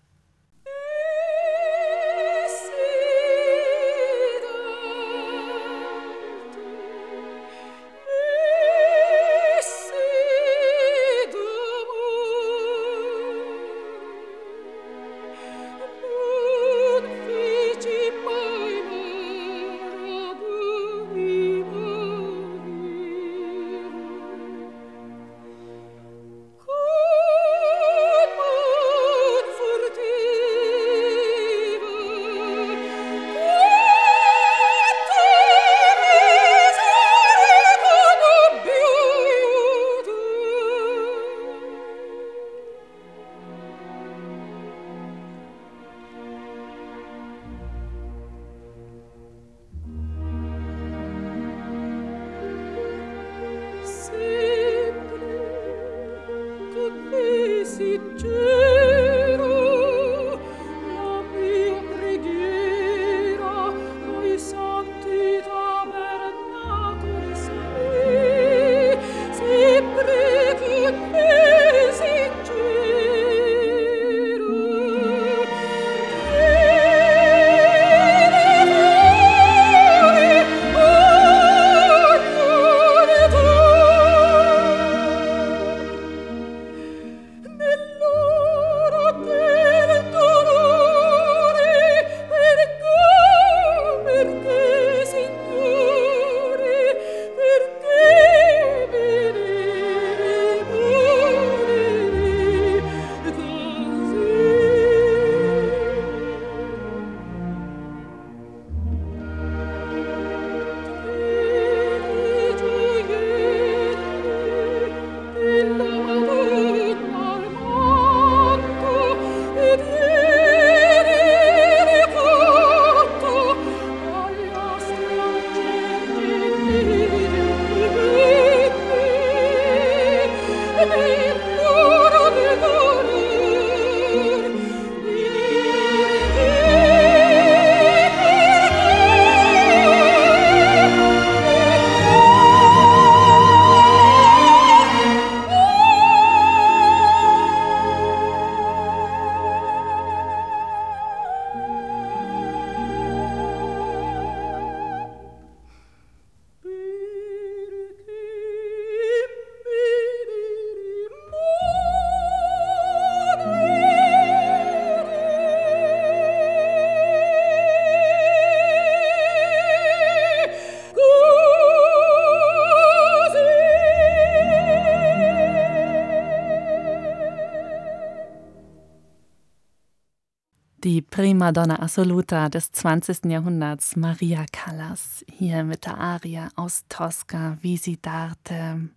[SPEAKER 2] Primadonna Assoluta des 20. Jahrhunderts, Maria Callas, hier mit der Aria aus Tosca, Visitarte.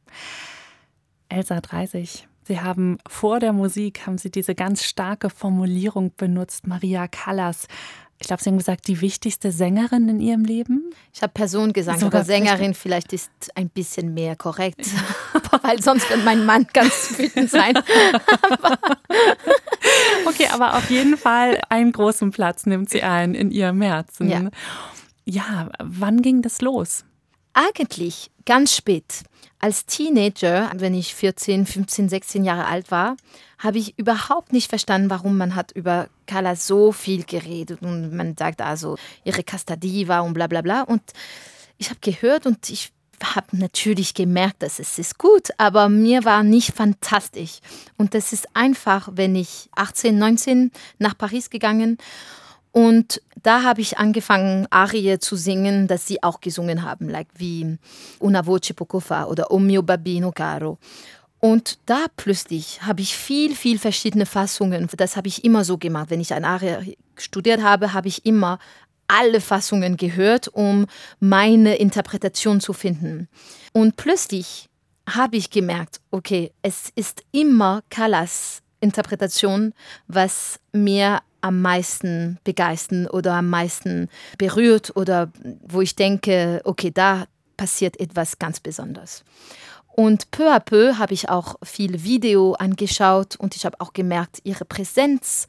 [SPEAKER 2] Elsa 30, Sie haben vor der Musik, haben Sie diese ganz starke Formulierung benutzt, Maria Callas. Ich glaube, Sie haben gesagt, die wichtigste Sängerin in Ihrem Leben?
[SPEAKER 3] Ich habe Person gesagt,
[SPEAKER 2] Sogar
[SPEAKER 3] aber Sängerin vielleicht ist ein bisschen mehr korrekt, weil sonst wird mein Mann ganz wütend sein.
[SPEAKER 2] Okay, aber auf jeden Fall einen großen Platz nimmt sie ein in ihrem Herzen.
[SPEAKER 3] Ja.
[SPEAKER 2] Ja, wann ging das los?
[SPEAKER 3] Eigentlich ganz spät. Als Teenager, wenn ich 14, 15, 16 Jahre alt war, habe ich überhaupt nicht verstanden, warum man hat über Carla so viel geredet und man sagt also ihre Casta Diva und bla bla bla. Und ich habe gehört und ich habe natürlich gemerkt, dass es ist gut, aber mir war nicht fantastisch. Und das ist einfach, wenn ich 18, 19 nach Paris gegangen und da habe ich angefangen, Arie zu singen, dass sie auch gesungen haben, like wie Una voce poco fa oder O mio babbino caro. Und da plötzlich habe ich viel, viel verschiedene Fassungen. Das habe ich immer so gemacht. Wenn ich ein Arie studiert habe, habe ich immer alle Fassungen gehört, um meine Interpretation zu finden. Und plötzlich habe ich gemerkt, okay, es ist immer Callas Interpretation, was mir am meisten begeistern oder am meisten berührt oder wo ich denke, okay, da passiert etwas ganz Besonderes. Und peu à peu habe ich auch viel Video angeschaut und ich habe auch gemerkt, ihre Präsenz.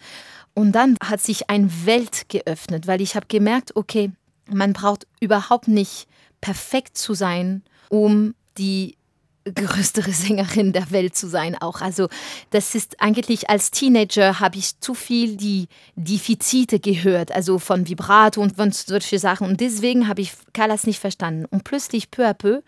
[SPEAKER 3] Und dann hat sich eine Welt geöffnet, weil ich habe gemerkt, okay, man braucht überhaupt nicht perfekt zu sein, um die größtere Sängerin der Welt zu sein auch. Also das ist eigentlich als Teenager habe ich zu viel die Defizite gehört, also von Vibrato und von solche Sachen und deswegen habe ich Callas nicht verstanden und plötzlich peu à peu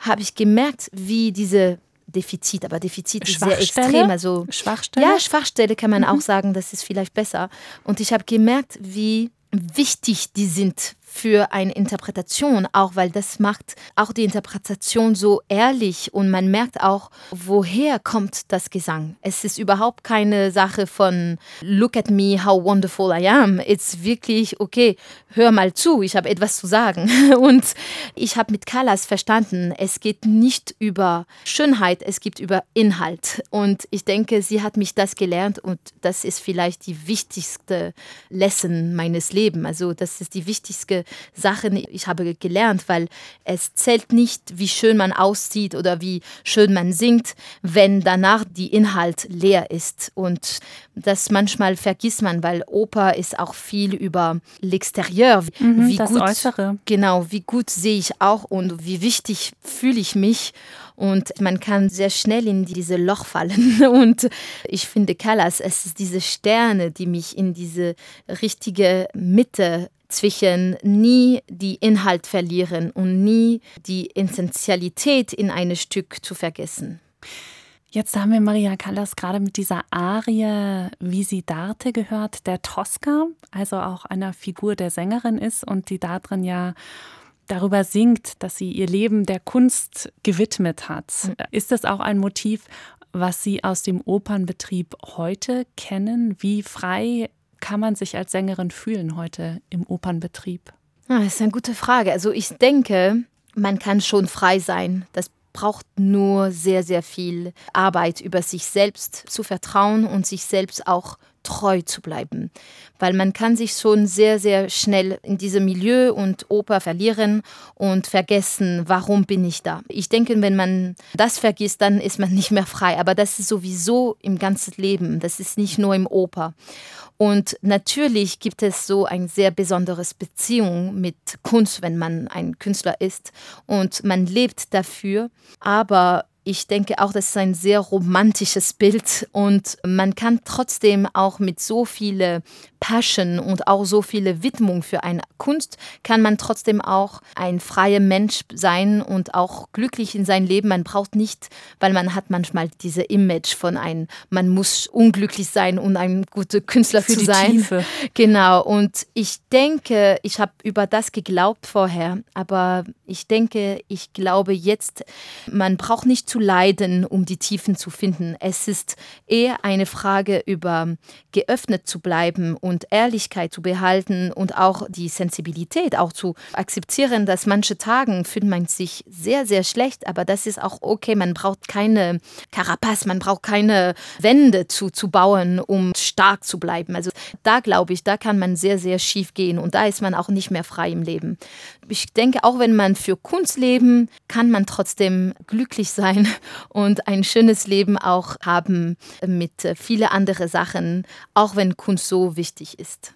[SPEAKER 3] habe ich gemerkt, wie diese Defizit, aber Defizit ist sehr extrem, also
[SPEAKER 2] Schwachstelle?
[SPEAKER 3] ja, Schwachstelle kann man auch sagen, das ist vielleicht besser. Und ich habe gemerkt, wie wichtig die sind für eine Interpretation, auch weil das macht auch die Interpretation so ehrlich und man merkt auch, woher kommt das Gesang. Es ist überhaupt keine Sache von Look at me, how wonderful I am. It's wirklich, okay, hör mal zu, ich habe etwas zu sagen. Und ich habe mit Callas verstanden, es geht nicht über Schönheit, es geht über Inhalt. Und ich denke, sie hat mich das gelernt und das ist vielleicht die wichtigste Lesson meines Lebens. Also das ist die wichtigste Sache, die ich habe gelernt, weil es zählt nicht, wie schön man aussieht oder wie schön man singt, wenn danach die Inhalt leer ist. Und das manchmal vergisst man, weil Oper ist auch viel über l'extérieur.
[SPEAKER 2] Mhm,
[SPEAKER 3] wie
[SPEAKER 2] das
[SPEAKER 3] gut,
[SPEAKER 2] Äußere.
[SPEAKER 3] Genau, wie gut sehe ich auch und wie wichtig fühle ich mich. Und man kann sehr schnell in diese Loch fallen. Und ich finde Callas, es ist diese Sterne, die mich in diese richtige Mitte zwischen nie die Inhalt verlieren und nie die Essentialität in ein Stück zu vergessen.
[SPEAKER 2] Jetzt haben wir Maria Callas gerade mit dieser Arie Visitarte gehört, der Tosca, also auch einer Figur der Sängerin ist und die darin ja darüber singt, dass sie ihr Leben der Kunst gewidmet hat.
[SPEAKER 3] Mhm.
[SPEAKER 2] Ist das auch ein Motiv, was Sie aus dem Opernbetrieb heute kennen? Wie frei kann man sich als Sängerin fühlen heute im Opernbetrieb?
[SPEAKER 3] Ah, Das ist eine gute Frage. Also ich denke, man kann schon frei sein. Das braucht nur sehr, sehr viel Arbeit über sich selbst zu vertrauen und sich selbst auch treu zu bleiben, weil man kann sich schon sehr, sehr schnell in diesem Milieu und Oper verlieren und vergessen, warum bin ich da. Ich denke, wenn man das vergisst, dann ist man nicht mehr frei, aber das ist sowieso im ganzen Leben, das ist nicht nur im Oper. Und natürlich gibt es so ein sehr besonderes Beziehung mit Kunst, wenn man ein Künstler ist und man lebt dafür. Aber ich denke auch, das ist ein sehr romantisches Bild und man kann trotzdem auch mit so viele Passion und auch so viele Widmung für eine Kunst, kann man trotzdem auch ein freier Mensch sein und auch glücklich in sein Leben. Man braucht nicht, weil man hat manchmal diese Image von ein, man muss unglücklich sein, um ein guter Künstler
[SPEAKER 2] Für
[SPEAKER 3] zu sein.
[SPEAKER 2] Tiefe.
[SPEAKER 3] Genau, und ich denke, ich habe über das geglaubt vorher, aber ich denke, ich glaube jetzt, man braucht nicht zu leiden, um die Tiefen zu finden. Es ist eher eine Frage über geöffnet zu bleiben und Ehrlichkeit zu behalten und auch die Sensibilität auch zu akzeptieren, dass manche Tagen fühlt man sich sehr, sehr schlecht, aber das ist auch okay. Man braucht keine Karapace, man braucht keine Wände zu, zu bauen, um stark zu bleiben. Also da glaube ich, da kann man sehr, sehr schief gehen und da ist man auch nicht mehr frei im Leben. Ich denke, auch wenn man für Kunst leben, kann man trotzdem glücklich sein und ein schönes Leben auch haben mit äh, viele andere Sachen, auch wenn Kunst so wichtig ist.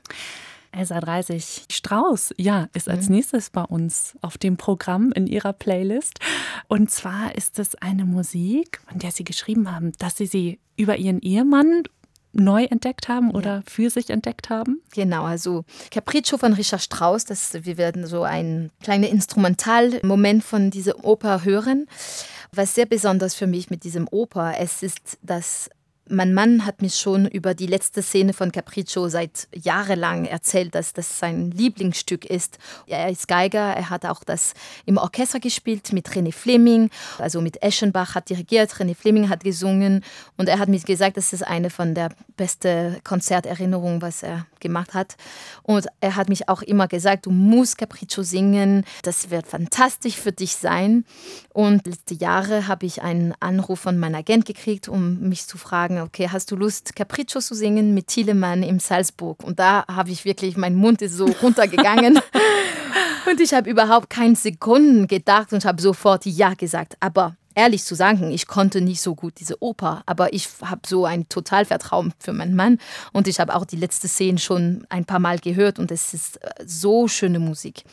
[SPEAKER 2] Elsa 30 Strauß, ja, ist als
[SPEAKER 3] Mhm.
[SPEAKER 2] nächstes bei uns auf dem Programm in ihrer Playlist. Und zwar ist es eine Musik, von der Sie geschrieben haben, dass Sie sie über Ihren Ehemann neu entdeckt haben oder für sich entdeckt haben.
[SPEAKER 3] Genau, also Capriccio von Richard Strauss, das, wir werden so ein kleiner Instrumentalmoment von dieser Oper hören. Was sehr besonders für mich mit diesem Oper, es ist, dass mein Mann hat mir schon über die letzte Szene von Capriccio seit jahrelang erzählt, dass das sein Lieblingsstück ist. Er ist Geiger, er hat auch das im Orchester gespielt mit René Fleming, also mit Eschenbach hat dirigiert, René Fleming hat gesungen und er hat mir gesagt, das ist eine von der besten Konzerterinnerungen, was er gemacht hat. Und er hat mich auch immer gesagt, du musst Capriccio singen, das wird fantastisch für dich sein. Und letzte Jahre habe ich einen Anruf von meinem Agent gekriegt, um mich zu fragen, okay, hast du Lust, Capriccio zu singen mit Thielemann im Salzburg? Und da habe ich wirklich, mein Mund ist so runtergegangen. Und ich habe überhaupt keine Sekunden gedacht und habe sofort Ja gesagt. Aber ehrlich zu sagen, ich konnte nicht so gut diese Oper, aber ich habe so ein Totalvertrauen für meinen Mann und ich habe auch die letzte Szene schon ein paar Mal gehört und es ist äh, so schöne Musik.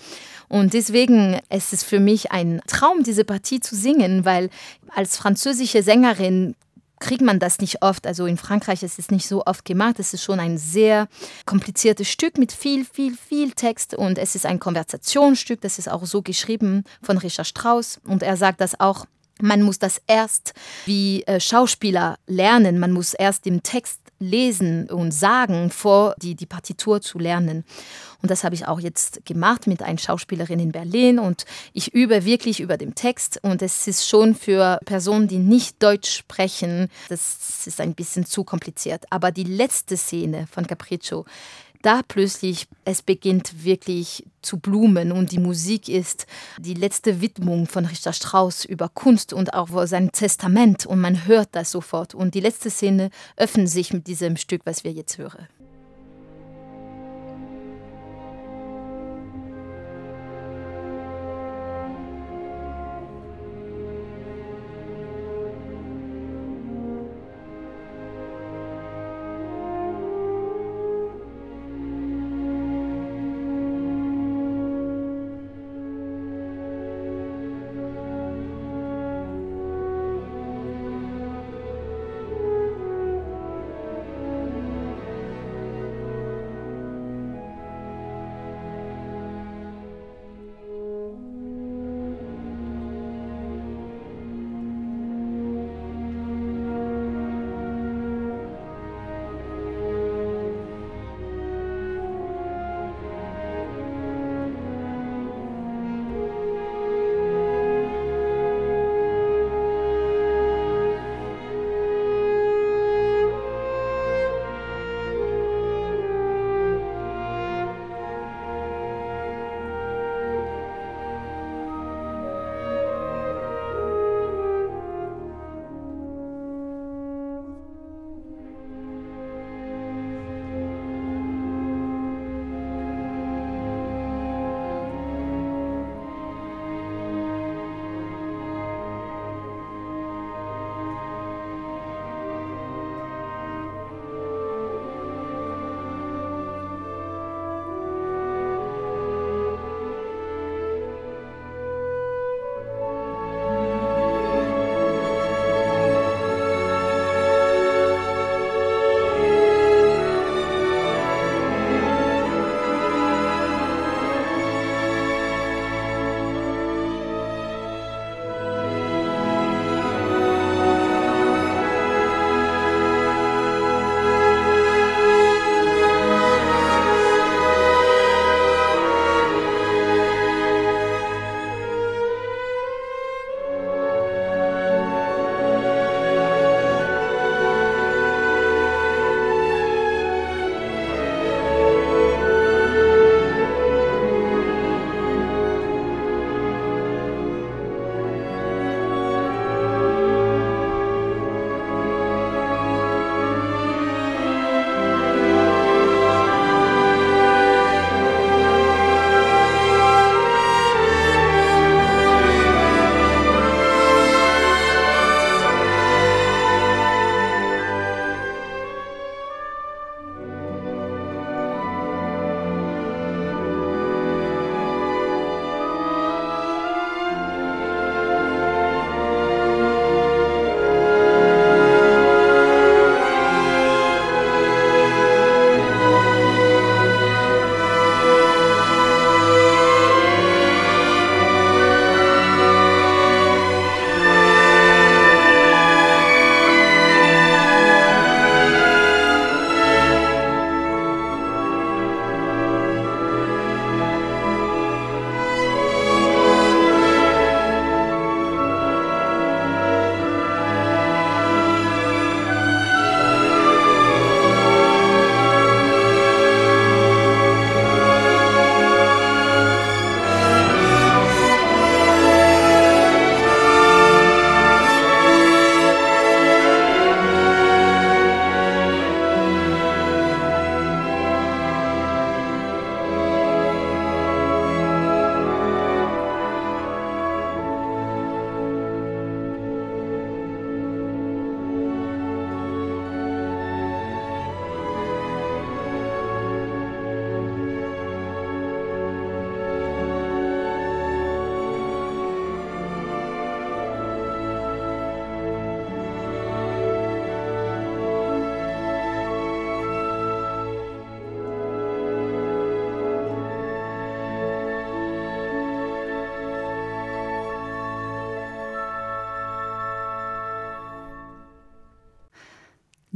[SPEAKER 3] Und deswegen es ist für mich ein Traum, diese Partie zu singen, weil als französische Sängerin kriegt man das nicht oft. Also in Frankreich ist es nicht so oft gemacht. Es ist schon ein sehr kompliziertes Stück mit viel, viel, viel Text und es ist ein Konversationsstück. Das ist auch so geschrieben von Richard Strauss und er sagt das auch. Man muss das erst wie äh, Schauspieler lernen. Man muss erst den Text lesen und sagen, vor die, die Partitur zu lernen. Und das habe ich auch jetzt gemacht mit einer Schauspielerin in Berlin. Und ich übe wirklich über den Text. Und es ist schon für Personen, die nicht Deutsch sprechen, das ist ein bisschen zu kompliziert. Aber die letzte Szene von Capriccio, da plötzlich, es beginnt wirklich zu blumen und die Musik ist die letzte Widmung von Richard Strauss über Kunst und auch sein Testament und man hört das sofort. Und die letzte Szene öffnet sich mit diesem Stück, was wir jetzt hören.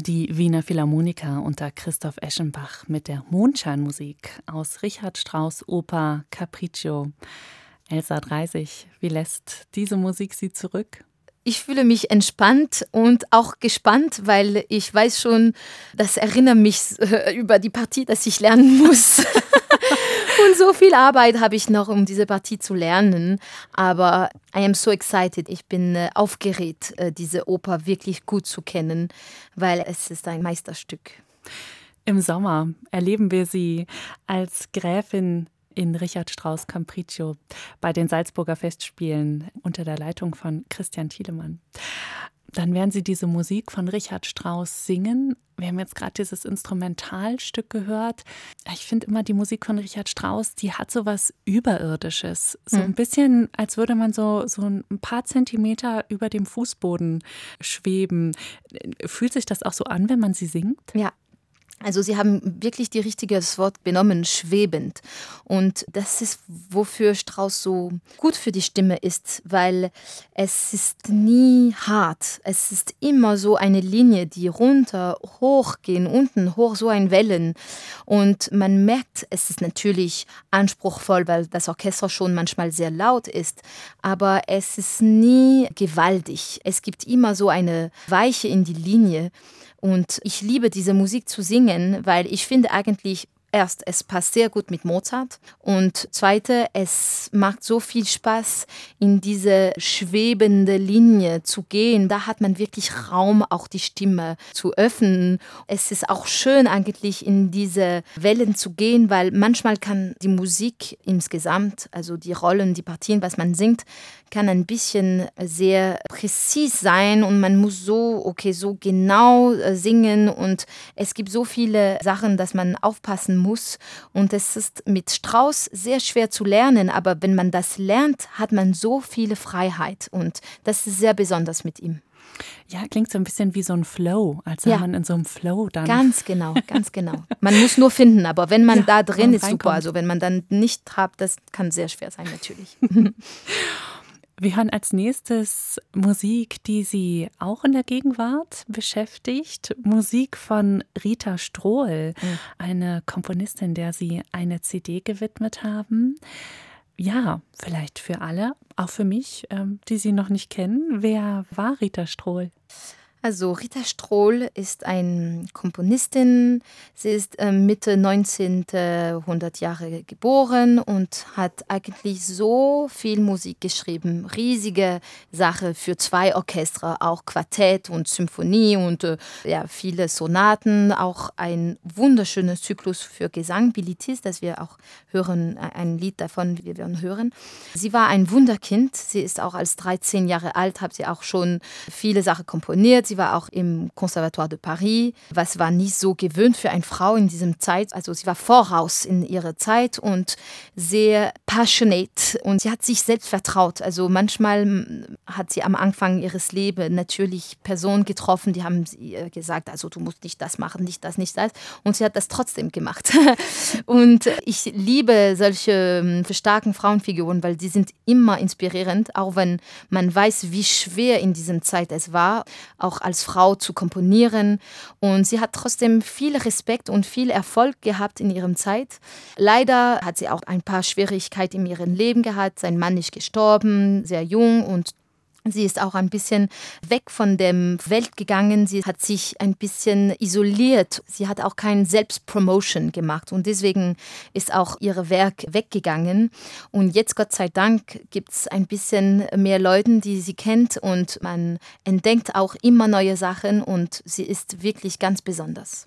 [SPEAKER 2] Die Wiener Philharmoniker unter Christoph Eschenbach mit der Mondscheinmusik aus Richard Strauss Oper Capriccio. Elsa Dreisig, wie lässt diese Musik Sie zurück?
[SPEAKER 3] Ich fühle mich entspannt und auch gespannt, weil ich weiß schon, das erinnert mich äh, über die Partie, dass ich lernen muss. und so viel Arbeit habe ich noch, um diese Partie zu lernen. Aber I am so excited. Ich bin äh, aufgeregt, äh, diese Oper wirklich gut zu kennen, weil es ist ein Meisterstück.
[SPEAKER 2] Im Sommer erleben wir sie als Gräfin in Richard Strauss Capriccio bei den Salzburger Festspielen unter der Leitung von Christian Thielemann. Dann werden Sie diese Musik von Richard Strauss singen. Wir haben jetzt gerade dieses Instrumentalstück gehört. Ich finde immer die Musik von Richard Strauss, die hat so was Überirdisches. So ein bisschen, als würde man so, so ein paar Zentimeter über dem Fußboden schweben. Fühlt sich das auch so an, wenn man sie singt?
[SPEAKER 3] Ja, also sie haben wirklich die richtiges Wort benommen, schwebend. Und das ist, wofür Strauss so gut für die Stimme ist, weil es ist nie hart. Es ist immer so eine Linie, die runter, hoch gehen, unten, hoch, so ein Wellen. Und man merkt, es ist natürlich anspruchsvoll, weil das Orchester schon manchmal sehr laut ist, aber es ist nie gewaltig. Es gibt immer so eine Weiche in die Linie. Und ich liebe diese Musik zu singen, weil ich finde eigentlich erst, es passt sehr gut mit Mozart und zweite, es macht so viel Spaß, in diese schwebende Linie zu gehen. Da hat man wirklich Raum, auch die Stimme zu öffnen. Es ist auch schön eigentlich in diese Wellen zu gehen, weil manchmal kann die Musik insgesamt, also die Rollen, die Partien, was man singt, kann ein bisschen sehr präzis sein und man muss so, okay, so genau äh, singen und es gibt so viele Sachen, dass man aufpassen muss und es ist mit Strauß sehr schwer zu lernen, aber wenn man das lernt, hat man so viele Freiheit und das ist sehr besonders mit ihm.
[SPEAKER 2] Ja, klingt so ein bisschen wie so ein Flow, als ja. wenn man in so einem Flow dann.
[SPEAKER 3] Ganz genau, ganz genau. Man muss nur finden, aber wenn man ja, da drin ist, reinkommt. super. Also wenn man dann nicht hat, das kann sehr schwer sein, natürlich.
[SPEAKER 2] Wir hören als nächstes Musik, die Sie auch in der Gegenwart beschäftigt. Musik von Rita Strohl, mhm. eine Komponistin, der Sie eine CD gewidmet haben. Ja, vielleicht für alle, auch für mich, ähm, die Sie noch nicht kennen. Wer war Rita Strohl?
[SPEAKER 3] Also Rita Strohl ist eine Komponistin. Sie ist äh, Mitte 19. Jahre geboren und hat eigentlich so viel Musik geschrieben. Riesige Sache für zwei Orchester, auch Quartett und Symphonie und äh, ja, viele Sonaten. Auch ein wunderschöner Zyklus für Gesang, Bilitis, das wir auch hören, äh, ein Lied davon, wir werden hören. Sie war ein Wunderkind. Sie ist auch als 13 Jahre alt, hat sie auch schon viele Sachen komponiert. Sie Sie war auch im Conservatoire de Paris, was war nicht so gewöhnt für eine Frau in diesem Zeit. Also sie war voraus in ihrer Zeit und sehr passionate und sie hat sich selbst vertraut. Also manchmal hat sie am Anfang ihres Lebens natürlich Personen getroffen, die haben ihr gesagt, also du musst nicht das machen, nicht das, nicht das. Und sie hat das trotzdem gemacht. und ich liebe solche starken Frauenfiguren, weil sie sind immer inspirierend, auch wenn man weiß, wie schwer in diesem Zeit es war, auch als Frau zu komponieren. Und sie hat trotzdem viel Respekt und viel Erfolg gehabt in ihrer Zeit. Leider hat sie auch ein paar Schwierigkeiten in ihrem Leben gehabt. Sein Mann ist gestorben, sehr jung und Sie ist auch ein bisschen weg von der Welt gegangen. Sie hat sich ein bisschen isoliert. Sie hat auch kein Selbstpromotion gemacht und deswegen ist auch ihr Werk weggegangen. Und jetzt, Gott sei Dank, gibt es ein bisschen mehr Leute, die sie kennt und man entdeckt auch immer neue Sachen und sie ist wirklich ganz besonders.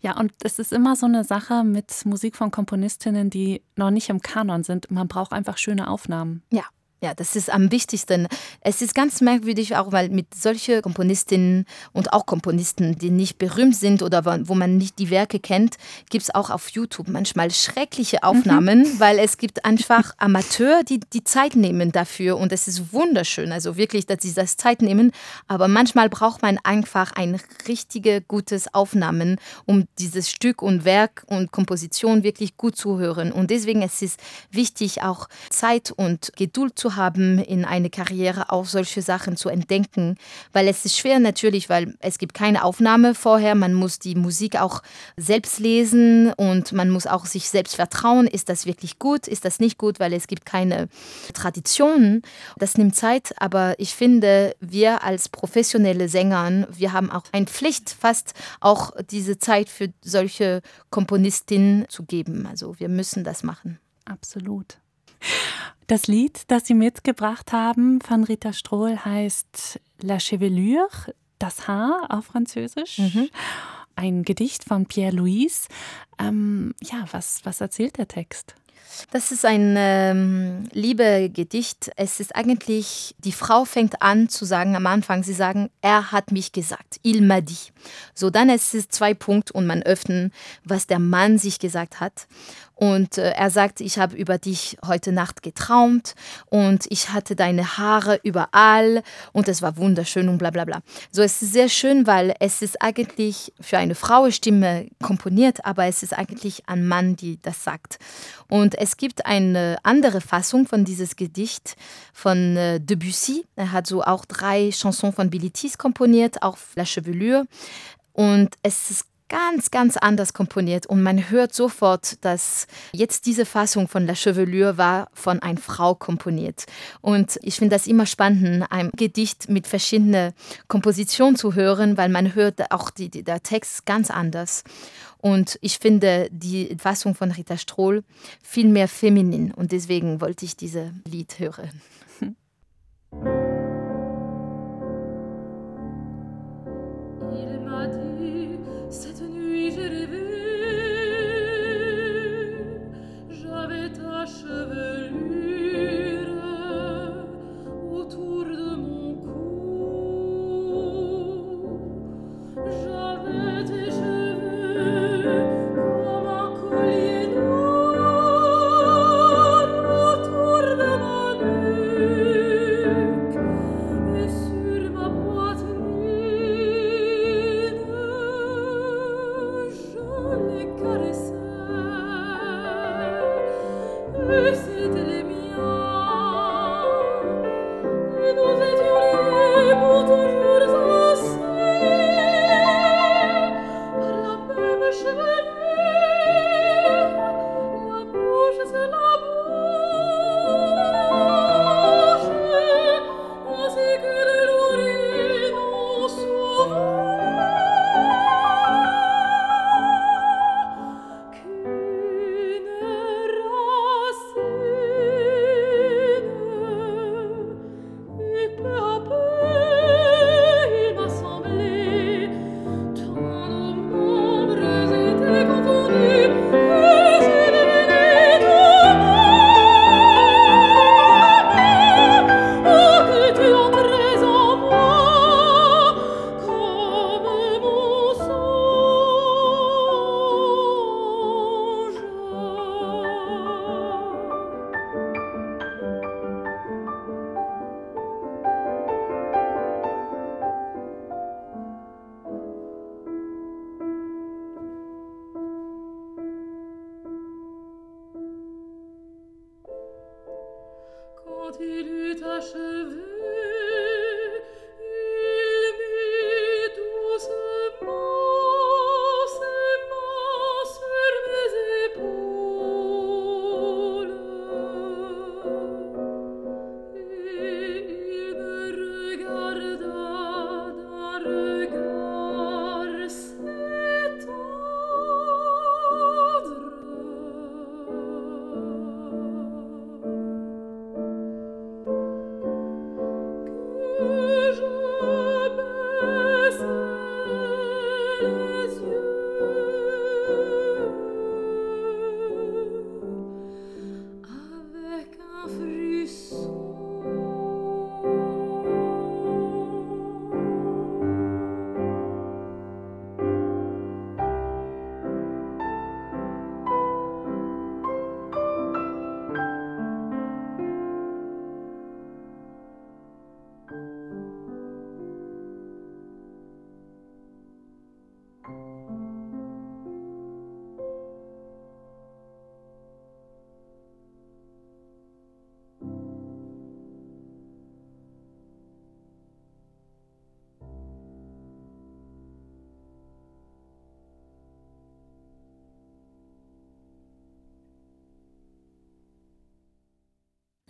[SPEAKER 2] Ja, und es ist immer so eine Sache mit Musik von Komponistinnen, die noch nicht im Kanon sind. Man braucht einfach schöne Aufnahmen.
[SPEAKER 3] Ja, ja, das ist am wichtigsten. Es ist ganz merkwürdig, auch weil mit solchen Komponistinnen und auch Komponisten, die nicht berühmt sind oder wo man nicht die Werke kennt, gibt es auch auf YouTube manchmal schreckliche Aufnahmen, mhm. weil es gibt einfach Amateure, die die Zeit nehmen dafür und es ist wunderschön, also wirklich, dass sie das Zeit nehmen, aber manchmal braucht man einfach ein richtige gutes Aufnahmen, um dieses Stück und Werk und Komposition wirklich gut zu hören und deswegen ist es wichtig, auch Zeit und Geduld zu haben, in eine Karriere auch solche Sachen zu entdecken, weil es ist schwer natürlich, weil es gibt keine Aufnahme vorher, man muss die Musik auch selbst lesen und man muss auch sich selbst vertrauen, ist das wirklich gut, ist das nicht gut, weil es gibt keine Traditionen. Das nimmt Zeit, aber ich finde, wir als professionelle Sänger, wir haben auch eine Pflicht, fast auch diese Zeit für solche Komponistinnen zu geben. Also wir müssen das machen.
[SPEAKER 2] Absolut. Das Lied, das Sie mitgebracht haben von Rita Strohl, heißt La Chevelure, das Haar auf Französisch. Mhm. Ein Gedicht von Pierre Louis. Ähm, ja, was, was erzählt der Text?
[SPEAKER 3] Das ist ein ähm, Liebegedicht. Es ist eigentlich, die Frau fängt an zu sagen am Anfang, sie sagen, er hat mich gesagt, il m'a dit. So, dann ist es zwei Punkte und man öffnet, was der Mann sich gesagt hat. Und äh, er sagt, ich habe über dich heute Nacht getraumt und ich hatte deine Haare überall und es war wunderschön und bla bla bla. So, es ist sehr schön, weil es ist eigentlich für eine Frauenstimme komponiert, aber es ist eigentlich ein Mann, die das sagt. Und es gibt eine andere Fassung von dieses Gedicht von äh, Debussy. Er hat so auch drei Chansons von Billy Tees komponiert, auch La Chevelure. Und es ist ganz, ganz anders komponiert und man hört sofort, dass jetzt diese Fassung von La Chevelure war von einer Frau komponiert. Und ich finde das immer spannend, ein Gedicht mit verschiedenen Kompositionen zu hören, weil man hört auch die, die, der Text ganz anders. Und ich finde die Fassung von Rita Strohl viel mehr feminin und deswegen wollte ich dieses Lied hören.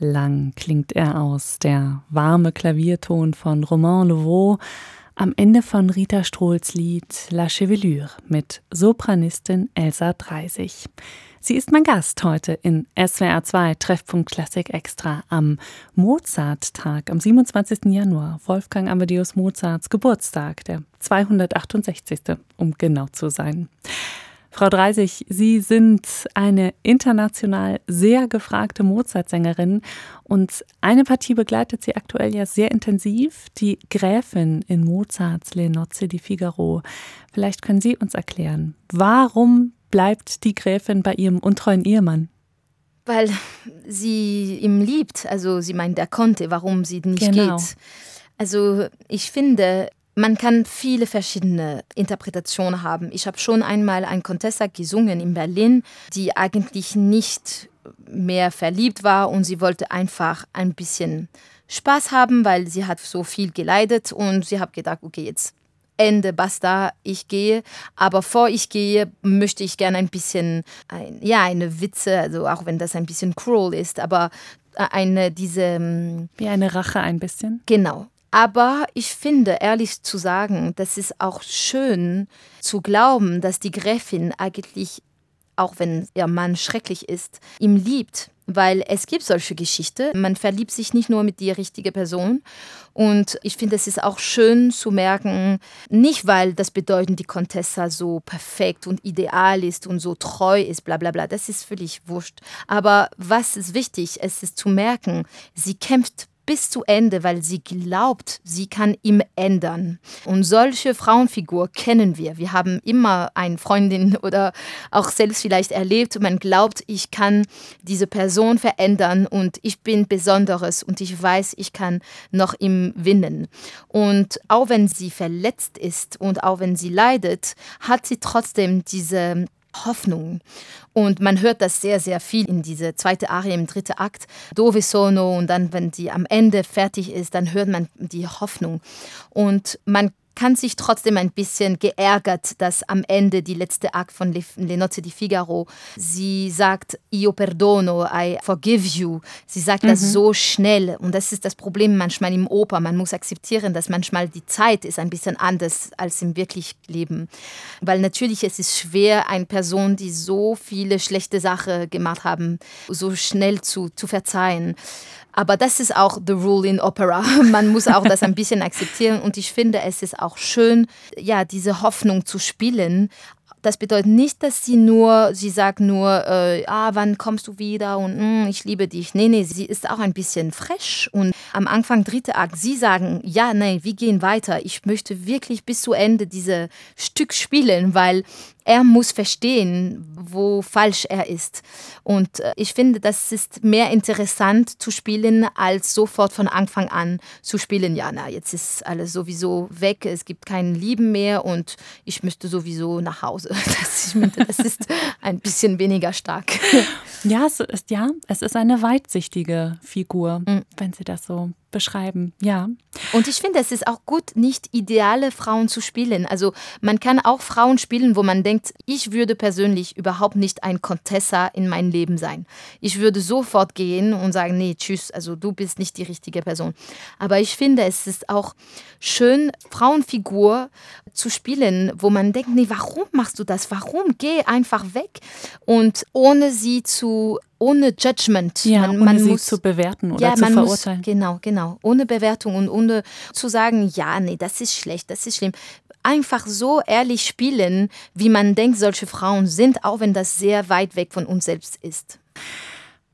[SPEAKER 2] Lang klingt er aus, der warme Klavierton von Romain Levaux am Ende von Rita Strohls Lied La Chevelure mit Sopranistin Elsa Dreisig. Sie ist mein Gast heute in SWR 2 Treffpunkt Klassik Extra am Mozart-Tag am 27. Januar, Wolfgang Amadeus Mozarts Geburtstag, der 268. um genau zu sein. Frau Dreisig, Sie sind eine international sehr gefragte Mozart-Sängerin und eine Partie begleitet Sie aktuell ja sehr intensiv, die Gräfin in Mozarts Le Nozze di Figaro. Vielleicht können Sie uns erklären, warum bleibt die Gräfin bei ihrem untreuen Ehemann?
[SPEAKER 3] Weil sie ihn liebt. Also sie meint, er konnte, warum sie nicht
[SPEAKER 2] Genau.
[SPEAKER 3] geht. Also ich finde, man kann viele verschiedene Interpretationen haben. Ich habe schon einmal ein Contessa gesungen in Berlin, die eigentlich nicht mehr verliebt war und sie wollte einfach ein bisschen Spaß haben, weil sie hat so viel geleidet und sie hat gedacht, okay, jetzt Ende, basta, ich gehe. Aber vor ich gehe, möchte ich gerne ein bisschen, ein, ja, eine Witze, also auch wenn das ein bisschen cruel ist, aber eine, diese, ähm,
[SPEAKER 2] Wie eine Rache ein bisschen.
[SPEAKER 3] Genau. Aber ich finde, ehrlich zu sagen, das ist auch schön zu glauben, dass die Gräfin eigentlich, auch wenn ihr Mann schrecklich ist, ihm liebt. Weil es gibt solche Geschichten. Man verliebt sich nicht nur mit der richtigen Person. Und ich finde, es ist auch schön zu merken, nicht weil das bedeutet, die Contessa so perfekt und ideal ist und so treu ist, bla bla bla. Das ist völlig wurscht. Aber was ist wichtig? Es ist zu merken, sie kämpft bis zu Ende, weil sie glaubt, sie kann ihm ändern. Und solche Frauenfigur kennen wir. Wir haben immer eine Freundin oder auch selbst vielleicht erlebt, man glaubt, ich kann diese Person verändern und ich bin Besonderes und ich weiß, ich kann noch ihm winnen. Und auch wenn sie verletzt ist und auch wenn sie leidet, hat sie trotzdem diese Hoffnung. Und man hört das sehr, sehr viel in diese zweite Arie im dritten Akt, Dove sono, und dann, wenn sie am Ende fertig ist, dann hört man die Hoffnung. Und man kann sich trotzdem ein bisschen geärgert, dass am Ende die letzte Akt von Le, Le Nozze di Figaro, sie sagt, io perdono, I forgive you. Sie sagt das so schnell und das ist das Problem manchmal im Oper. Man muss akzeptieren, dass manchmal die Zeit ist ein bisschen anders als im wirklichen Leben. Weil natürlich es ist schwer, eine Person, die so viele schlechte Sachen gemacht haben, so schnell zu, zu verzeihen. Aber das ist auch the rule in Opera. Man muss auch das ein bisschen akzeptieren. Und ich finde, es ist auch schön, ja, diese Hoffnung zu spielen. Das bedeutet nicht, dass sie nur, sie sagt nur, äh, ah, wann kommst du wieder und mm, ich liebe dich. Nee, nee, sie ist auch ein bisschen fresh. Und am Anfang, dritte Akt, sie sagen, ja, nee, wir gehen weiter. Ich möchte wirklich bis zu Ende dieses Stück spielen, weil er muss verstehen, wo falsch er ist. Und äh, ich finde, das ist mehr interessant zu spielen, als sofort von Anfang an zu spielen. Ja, na, jetzt ist alles sowieso weg, es gibt kein Lieben mehr und ich möchte sowieso nach Hause. Das, das ist ein bisschen weniger stark.
[SPEAKER 2] Ja, es ist, ja, es ist eine weitsichtige Figur,
[SPEAKER 3] Mhm.
[SPEAKER 2] wenn Sie das so beschreiben. Ja.
[SPEAKER 3] Und ich finde, es ist auch gut, nicht ideale Frauen zu spielen. Also man kann auch Frauen spielen, wo man denkt, ich würde persönlich überhaupt nicht ein Contessa in meinem Leben sein. Ich würde sofort gehen und sagen, nee, tschüss, also du bist nicht die richtige Person. Aber ich finde, es ist auch schön, Frauenfigur zu spielen, wo man denkt, nee, warum machst du das? Warum? Geh einfach weg. Und ohne sie zu, ohne Judgment.
[SPEAKER 2] Ja,
[SPEAKER 3] man,
[SPEAKER 2] ohne
[SPEAKER 3] man
[SPEAKER 2] sie
[SPEAKER 3] muss
[SPEAKER 2] zu bewerten oder
[SPEAKER 3] ja,
[SPEAKER 2] zu
[SPEAKER 3] man
[SPEAKER 2] verurteilen.
[SPEAKER 3] Muss, genau, genau. Ohne Bewertung und ohne zu sagen, ja, nee, das ist schlecht, das ist schlimm. Einfach so ehrlich spielen, wie man denkt, solche Frauen sind, auch wenn das sehr weit weg von uns selbst ist.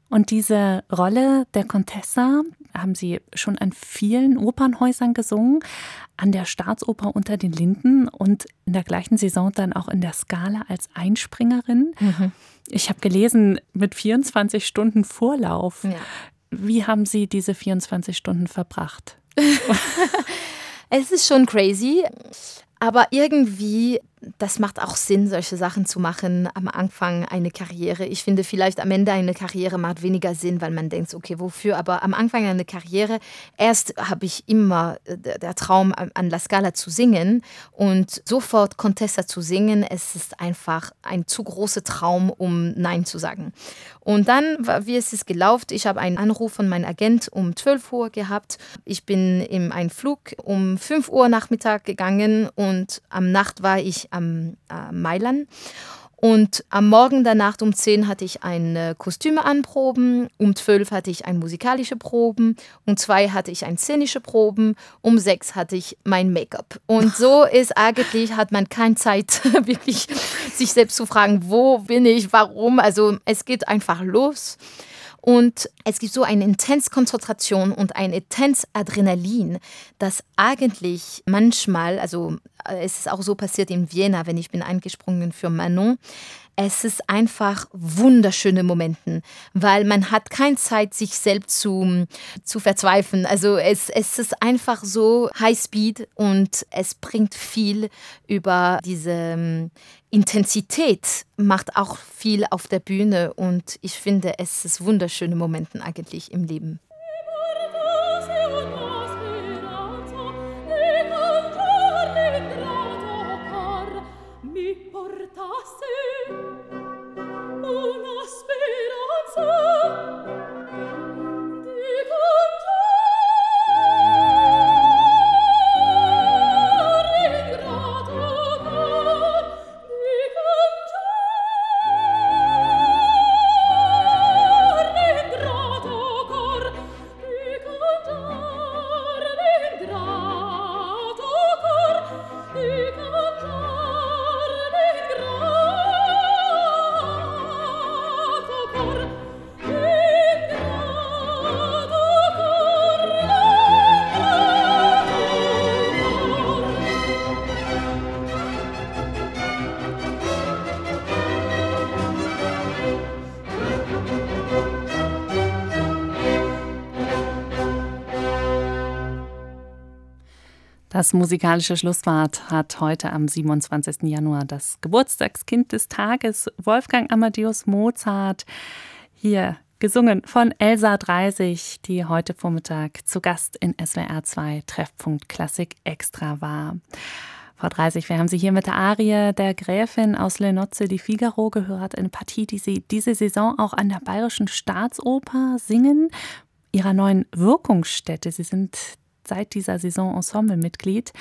[SPEAKER 2] Und diese Rolle der Contessa haben Sie schon an vielen Opernhäusern gesungen, an der Staatsoper unter den Linden und in der gleichen Saison dann auch in der Skala als Einspringerin. Ich habe gelesen, mit 24 Stunden Vorlauf.
[SPEAKER 3] Ja.
[SPEAKER 2] Wie haben Sie diese 24 Stunden verbracht?
[SPEAKER 3] Es ist schon crazy, aber irgendwie das macht auch Sinn, solche Sachen zu machen am Anfang eine Karriere. Ich finde vielleicht am Ende eine Karriere macht weniger Sinn, weil man denkt, okay, wofür? Aber am Anfang eine Karriere, erst habe ich immer äh, der Traum an La Scala zu singen und sofort Contessa zu singen, es ist einfach ein zu großer Traum, um Nein zu sagen. Und dann, wie es ist gelaufen, ich habe einen Anruf von meinem Agent um 12 Uhr gehabt. Ich bin in einen Flug um 5 Uhr Nachmittag gegangen und am Nacht war ich am äh, Mailand. Und am Morgen danach um 10 hatte ich eine Kostüme anproben, um 12 hatte ich ein musikalische Proben, um 2 hatte ich ein szenische Proben, um 6 hatte ich mein Make-up. Und so ist eigentlich, hat man keine Zeit, wirklich sich selbst zu fragen, wo bin ich, warum. Also es geht einfach los. Und es gibt so eine intense Konzentration und ein intens Adrenalin, das eigentlich manchmal, also äh, es ist auch so passiert in Vienna, wenn ich bin eingesprungen für Manon, es ist einfach wunderschöne Momente, weil man hat keine Zeit, sich selbst zu, zu verzweifeln. Also es, es ist einfach so High Speed und es bringt viel über diese ähm, Intensität, macht auch viel auf der Bühne und ich finde, es ist wunderschöne Momente eigentlich im Leben.
[SPEAKER 2] Das musikalische Schlusswort hat heute am 27. Januar das Geburtstagskind des Tages, Wolfgang Amadeus Mozart, hier gesungen von Elsa 30, die heute Vormittag zu Gast in SWR 2 Treffpunkt Klassik Extra war. Frau 30, wir haben Sie hier mit der Arie der Gräfin aus Le Nozze di Figaro gehört, eine Partie, die Sie diese Saison auch an der Bayerischen Staatsoper singen, ihrer neuen Wirkungsstätte. Sie sind seit dieser Saison Ensemblemitglied.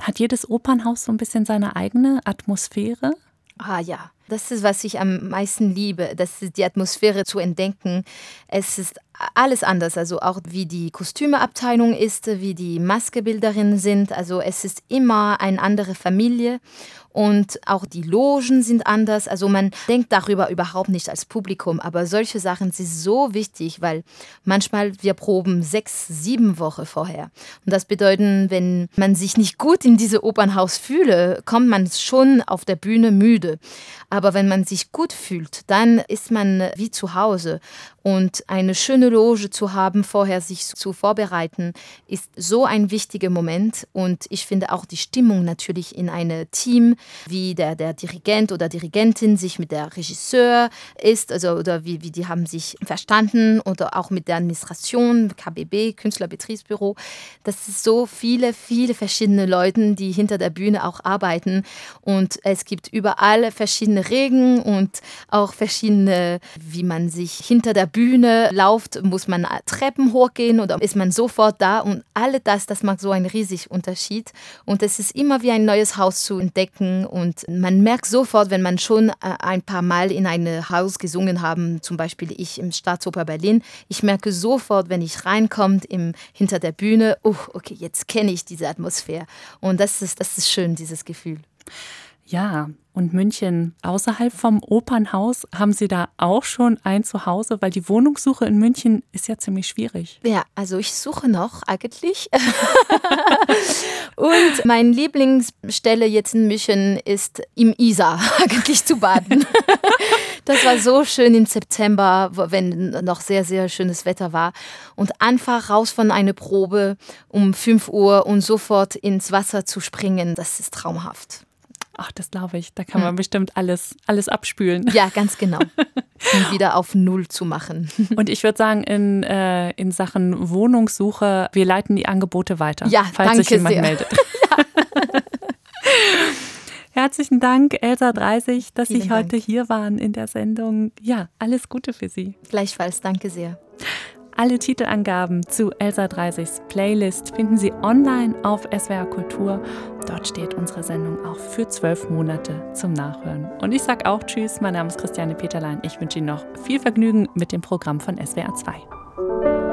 [SPEAKER 2] Hat jedes Opernhaus so ein bisschen seine eigene Atmosphäre?
[SPEAKER 3] Ah ja, das ist, was ich am meisten liebe, das ist die Atmosphäre zu entdecken. Es ist alles anders, also auch wie die Kostümeabteilung ist, wie die Maskebilderinnen sind. Also es ist immer eine andere Familie und auch die Logen sind anders. Also man denkt darüber überhaupt nicht als Publikum, aber solche Sachen sind so wichtig, weil manchmal wir proben sechs, sieben Wochen vorher. Und das bedeutet, wenn man sich nicht gut in diese Opernhaus fühle, kommt man schon auf der Bühne müde. Wenn man sich gut fühlt, dann ist man wie zu Hause. Und eine schöne Loge zu haben, vorher sich zu vorbereiten, ist so ein wichtiger Moment. Und ich finde auch die Stimmung natürlich in einem Team, wie der, der Dirigent oder Dirigentin sich mit der Regisseur ist, also oder wie, wie die haben sich verstanden oder auch mit der Administration, KBB, Künstlerbetriebsbüro. Das ist so viele, viele verschiedene Leute, die hinter der Bühne auch arbeiten. Und es gibt überall verschiedene Regeln und auch verschiedene, wie man sich hinter der Bühne läuft, muss man Treppen hochgehen oder ist man sofort da und alle das, das macht so einen riesigen Unterschied und es ist immer wie ein neues Haus zu entdecken und man merkt sofort, wenn man schon äh, ein paar Mal in einem Haus gesungen haben, zum Beispiel ich im Staatsoper Berlin, ich merke sofort, wenn ich reinkomme im, hinter der Bühne, oh, okay, jetzt kenne ich diese Atmosphäre und das ist, das ist schön, dieses Gefühl.
[SPEAKER 2] Ja, und München außerhalb vom Opernhaus, haben Sie da auch schon ein Zuhause? Weil die Wohnungssuche in München ist ja ziemlich schwierig.
[SPEAKER 3] Ja, also ich suche noch eigentlich. und meine Lieblingsstelle jetzt in München ist im Isar eigentlich zu baden. das war so schön im September, wenn noch sehr, sehr schönes Wetter war. Und einfach raus von einer Probe um 5 Uhr und sofort ins Wasser zu springen, das ist traumhaft.
[SPEAKER 2] Ach, das glaube ich. Da kann man hm. bestimmt alles, alles abspülen.
[SPEAKER 3] Ja, ganz genau. Und wieder auf Null zu machen.
[SPEAKER 2] Und ich würde sagen, in, äh, in Sachen Wohnungssuche, wir leiten die Angebote weiter,
[SPEAKER 3] ja,
[SPEAKER 2] falls
[SPEAKER 3] danke
[SPEAKER 2] sich jemand
[SPEAKER 3] sehr.
[SPEAKER 2] meldet. Herzlichen Dank, Elsa 30, dass
[SPEAKER 3] Vielen
[SPEAKER 2] Sie heute
[SPEAKER 3] Dank.
[SPEAKER 2] hier waren in der Sendung. Ja, alles Gute für Sie.
[SPEAKER 3] Gleichfalls, danke sehr.
[SPEAKER 2] Alle Titelangaben zu Elsa 30s Playlist finden Sie online auf SWR Kultur. Dort steht unsere Sendung auch für zwölf Monate zum Nachhören. Und ich sage auch Tschüss, mein Name ist Christiane Peterlein. Ich wünsche Ihnen noch viel Vergnügen mit dem Programm von SWR 2.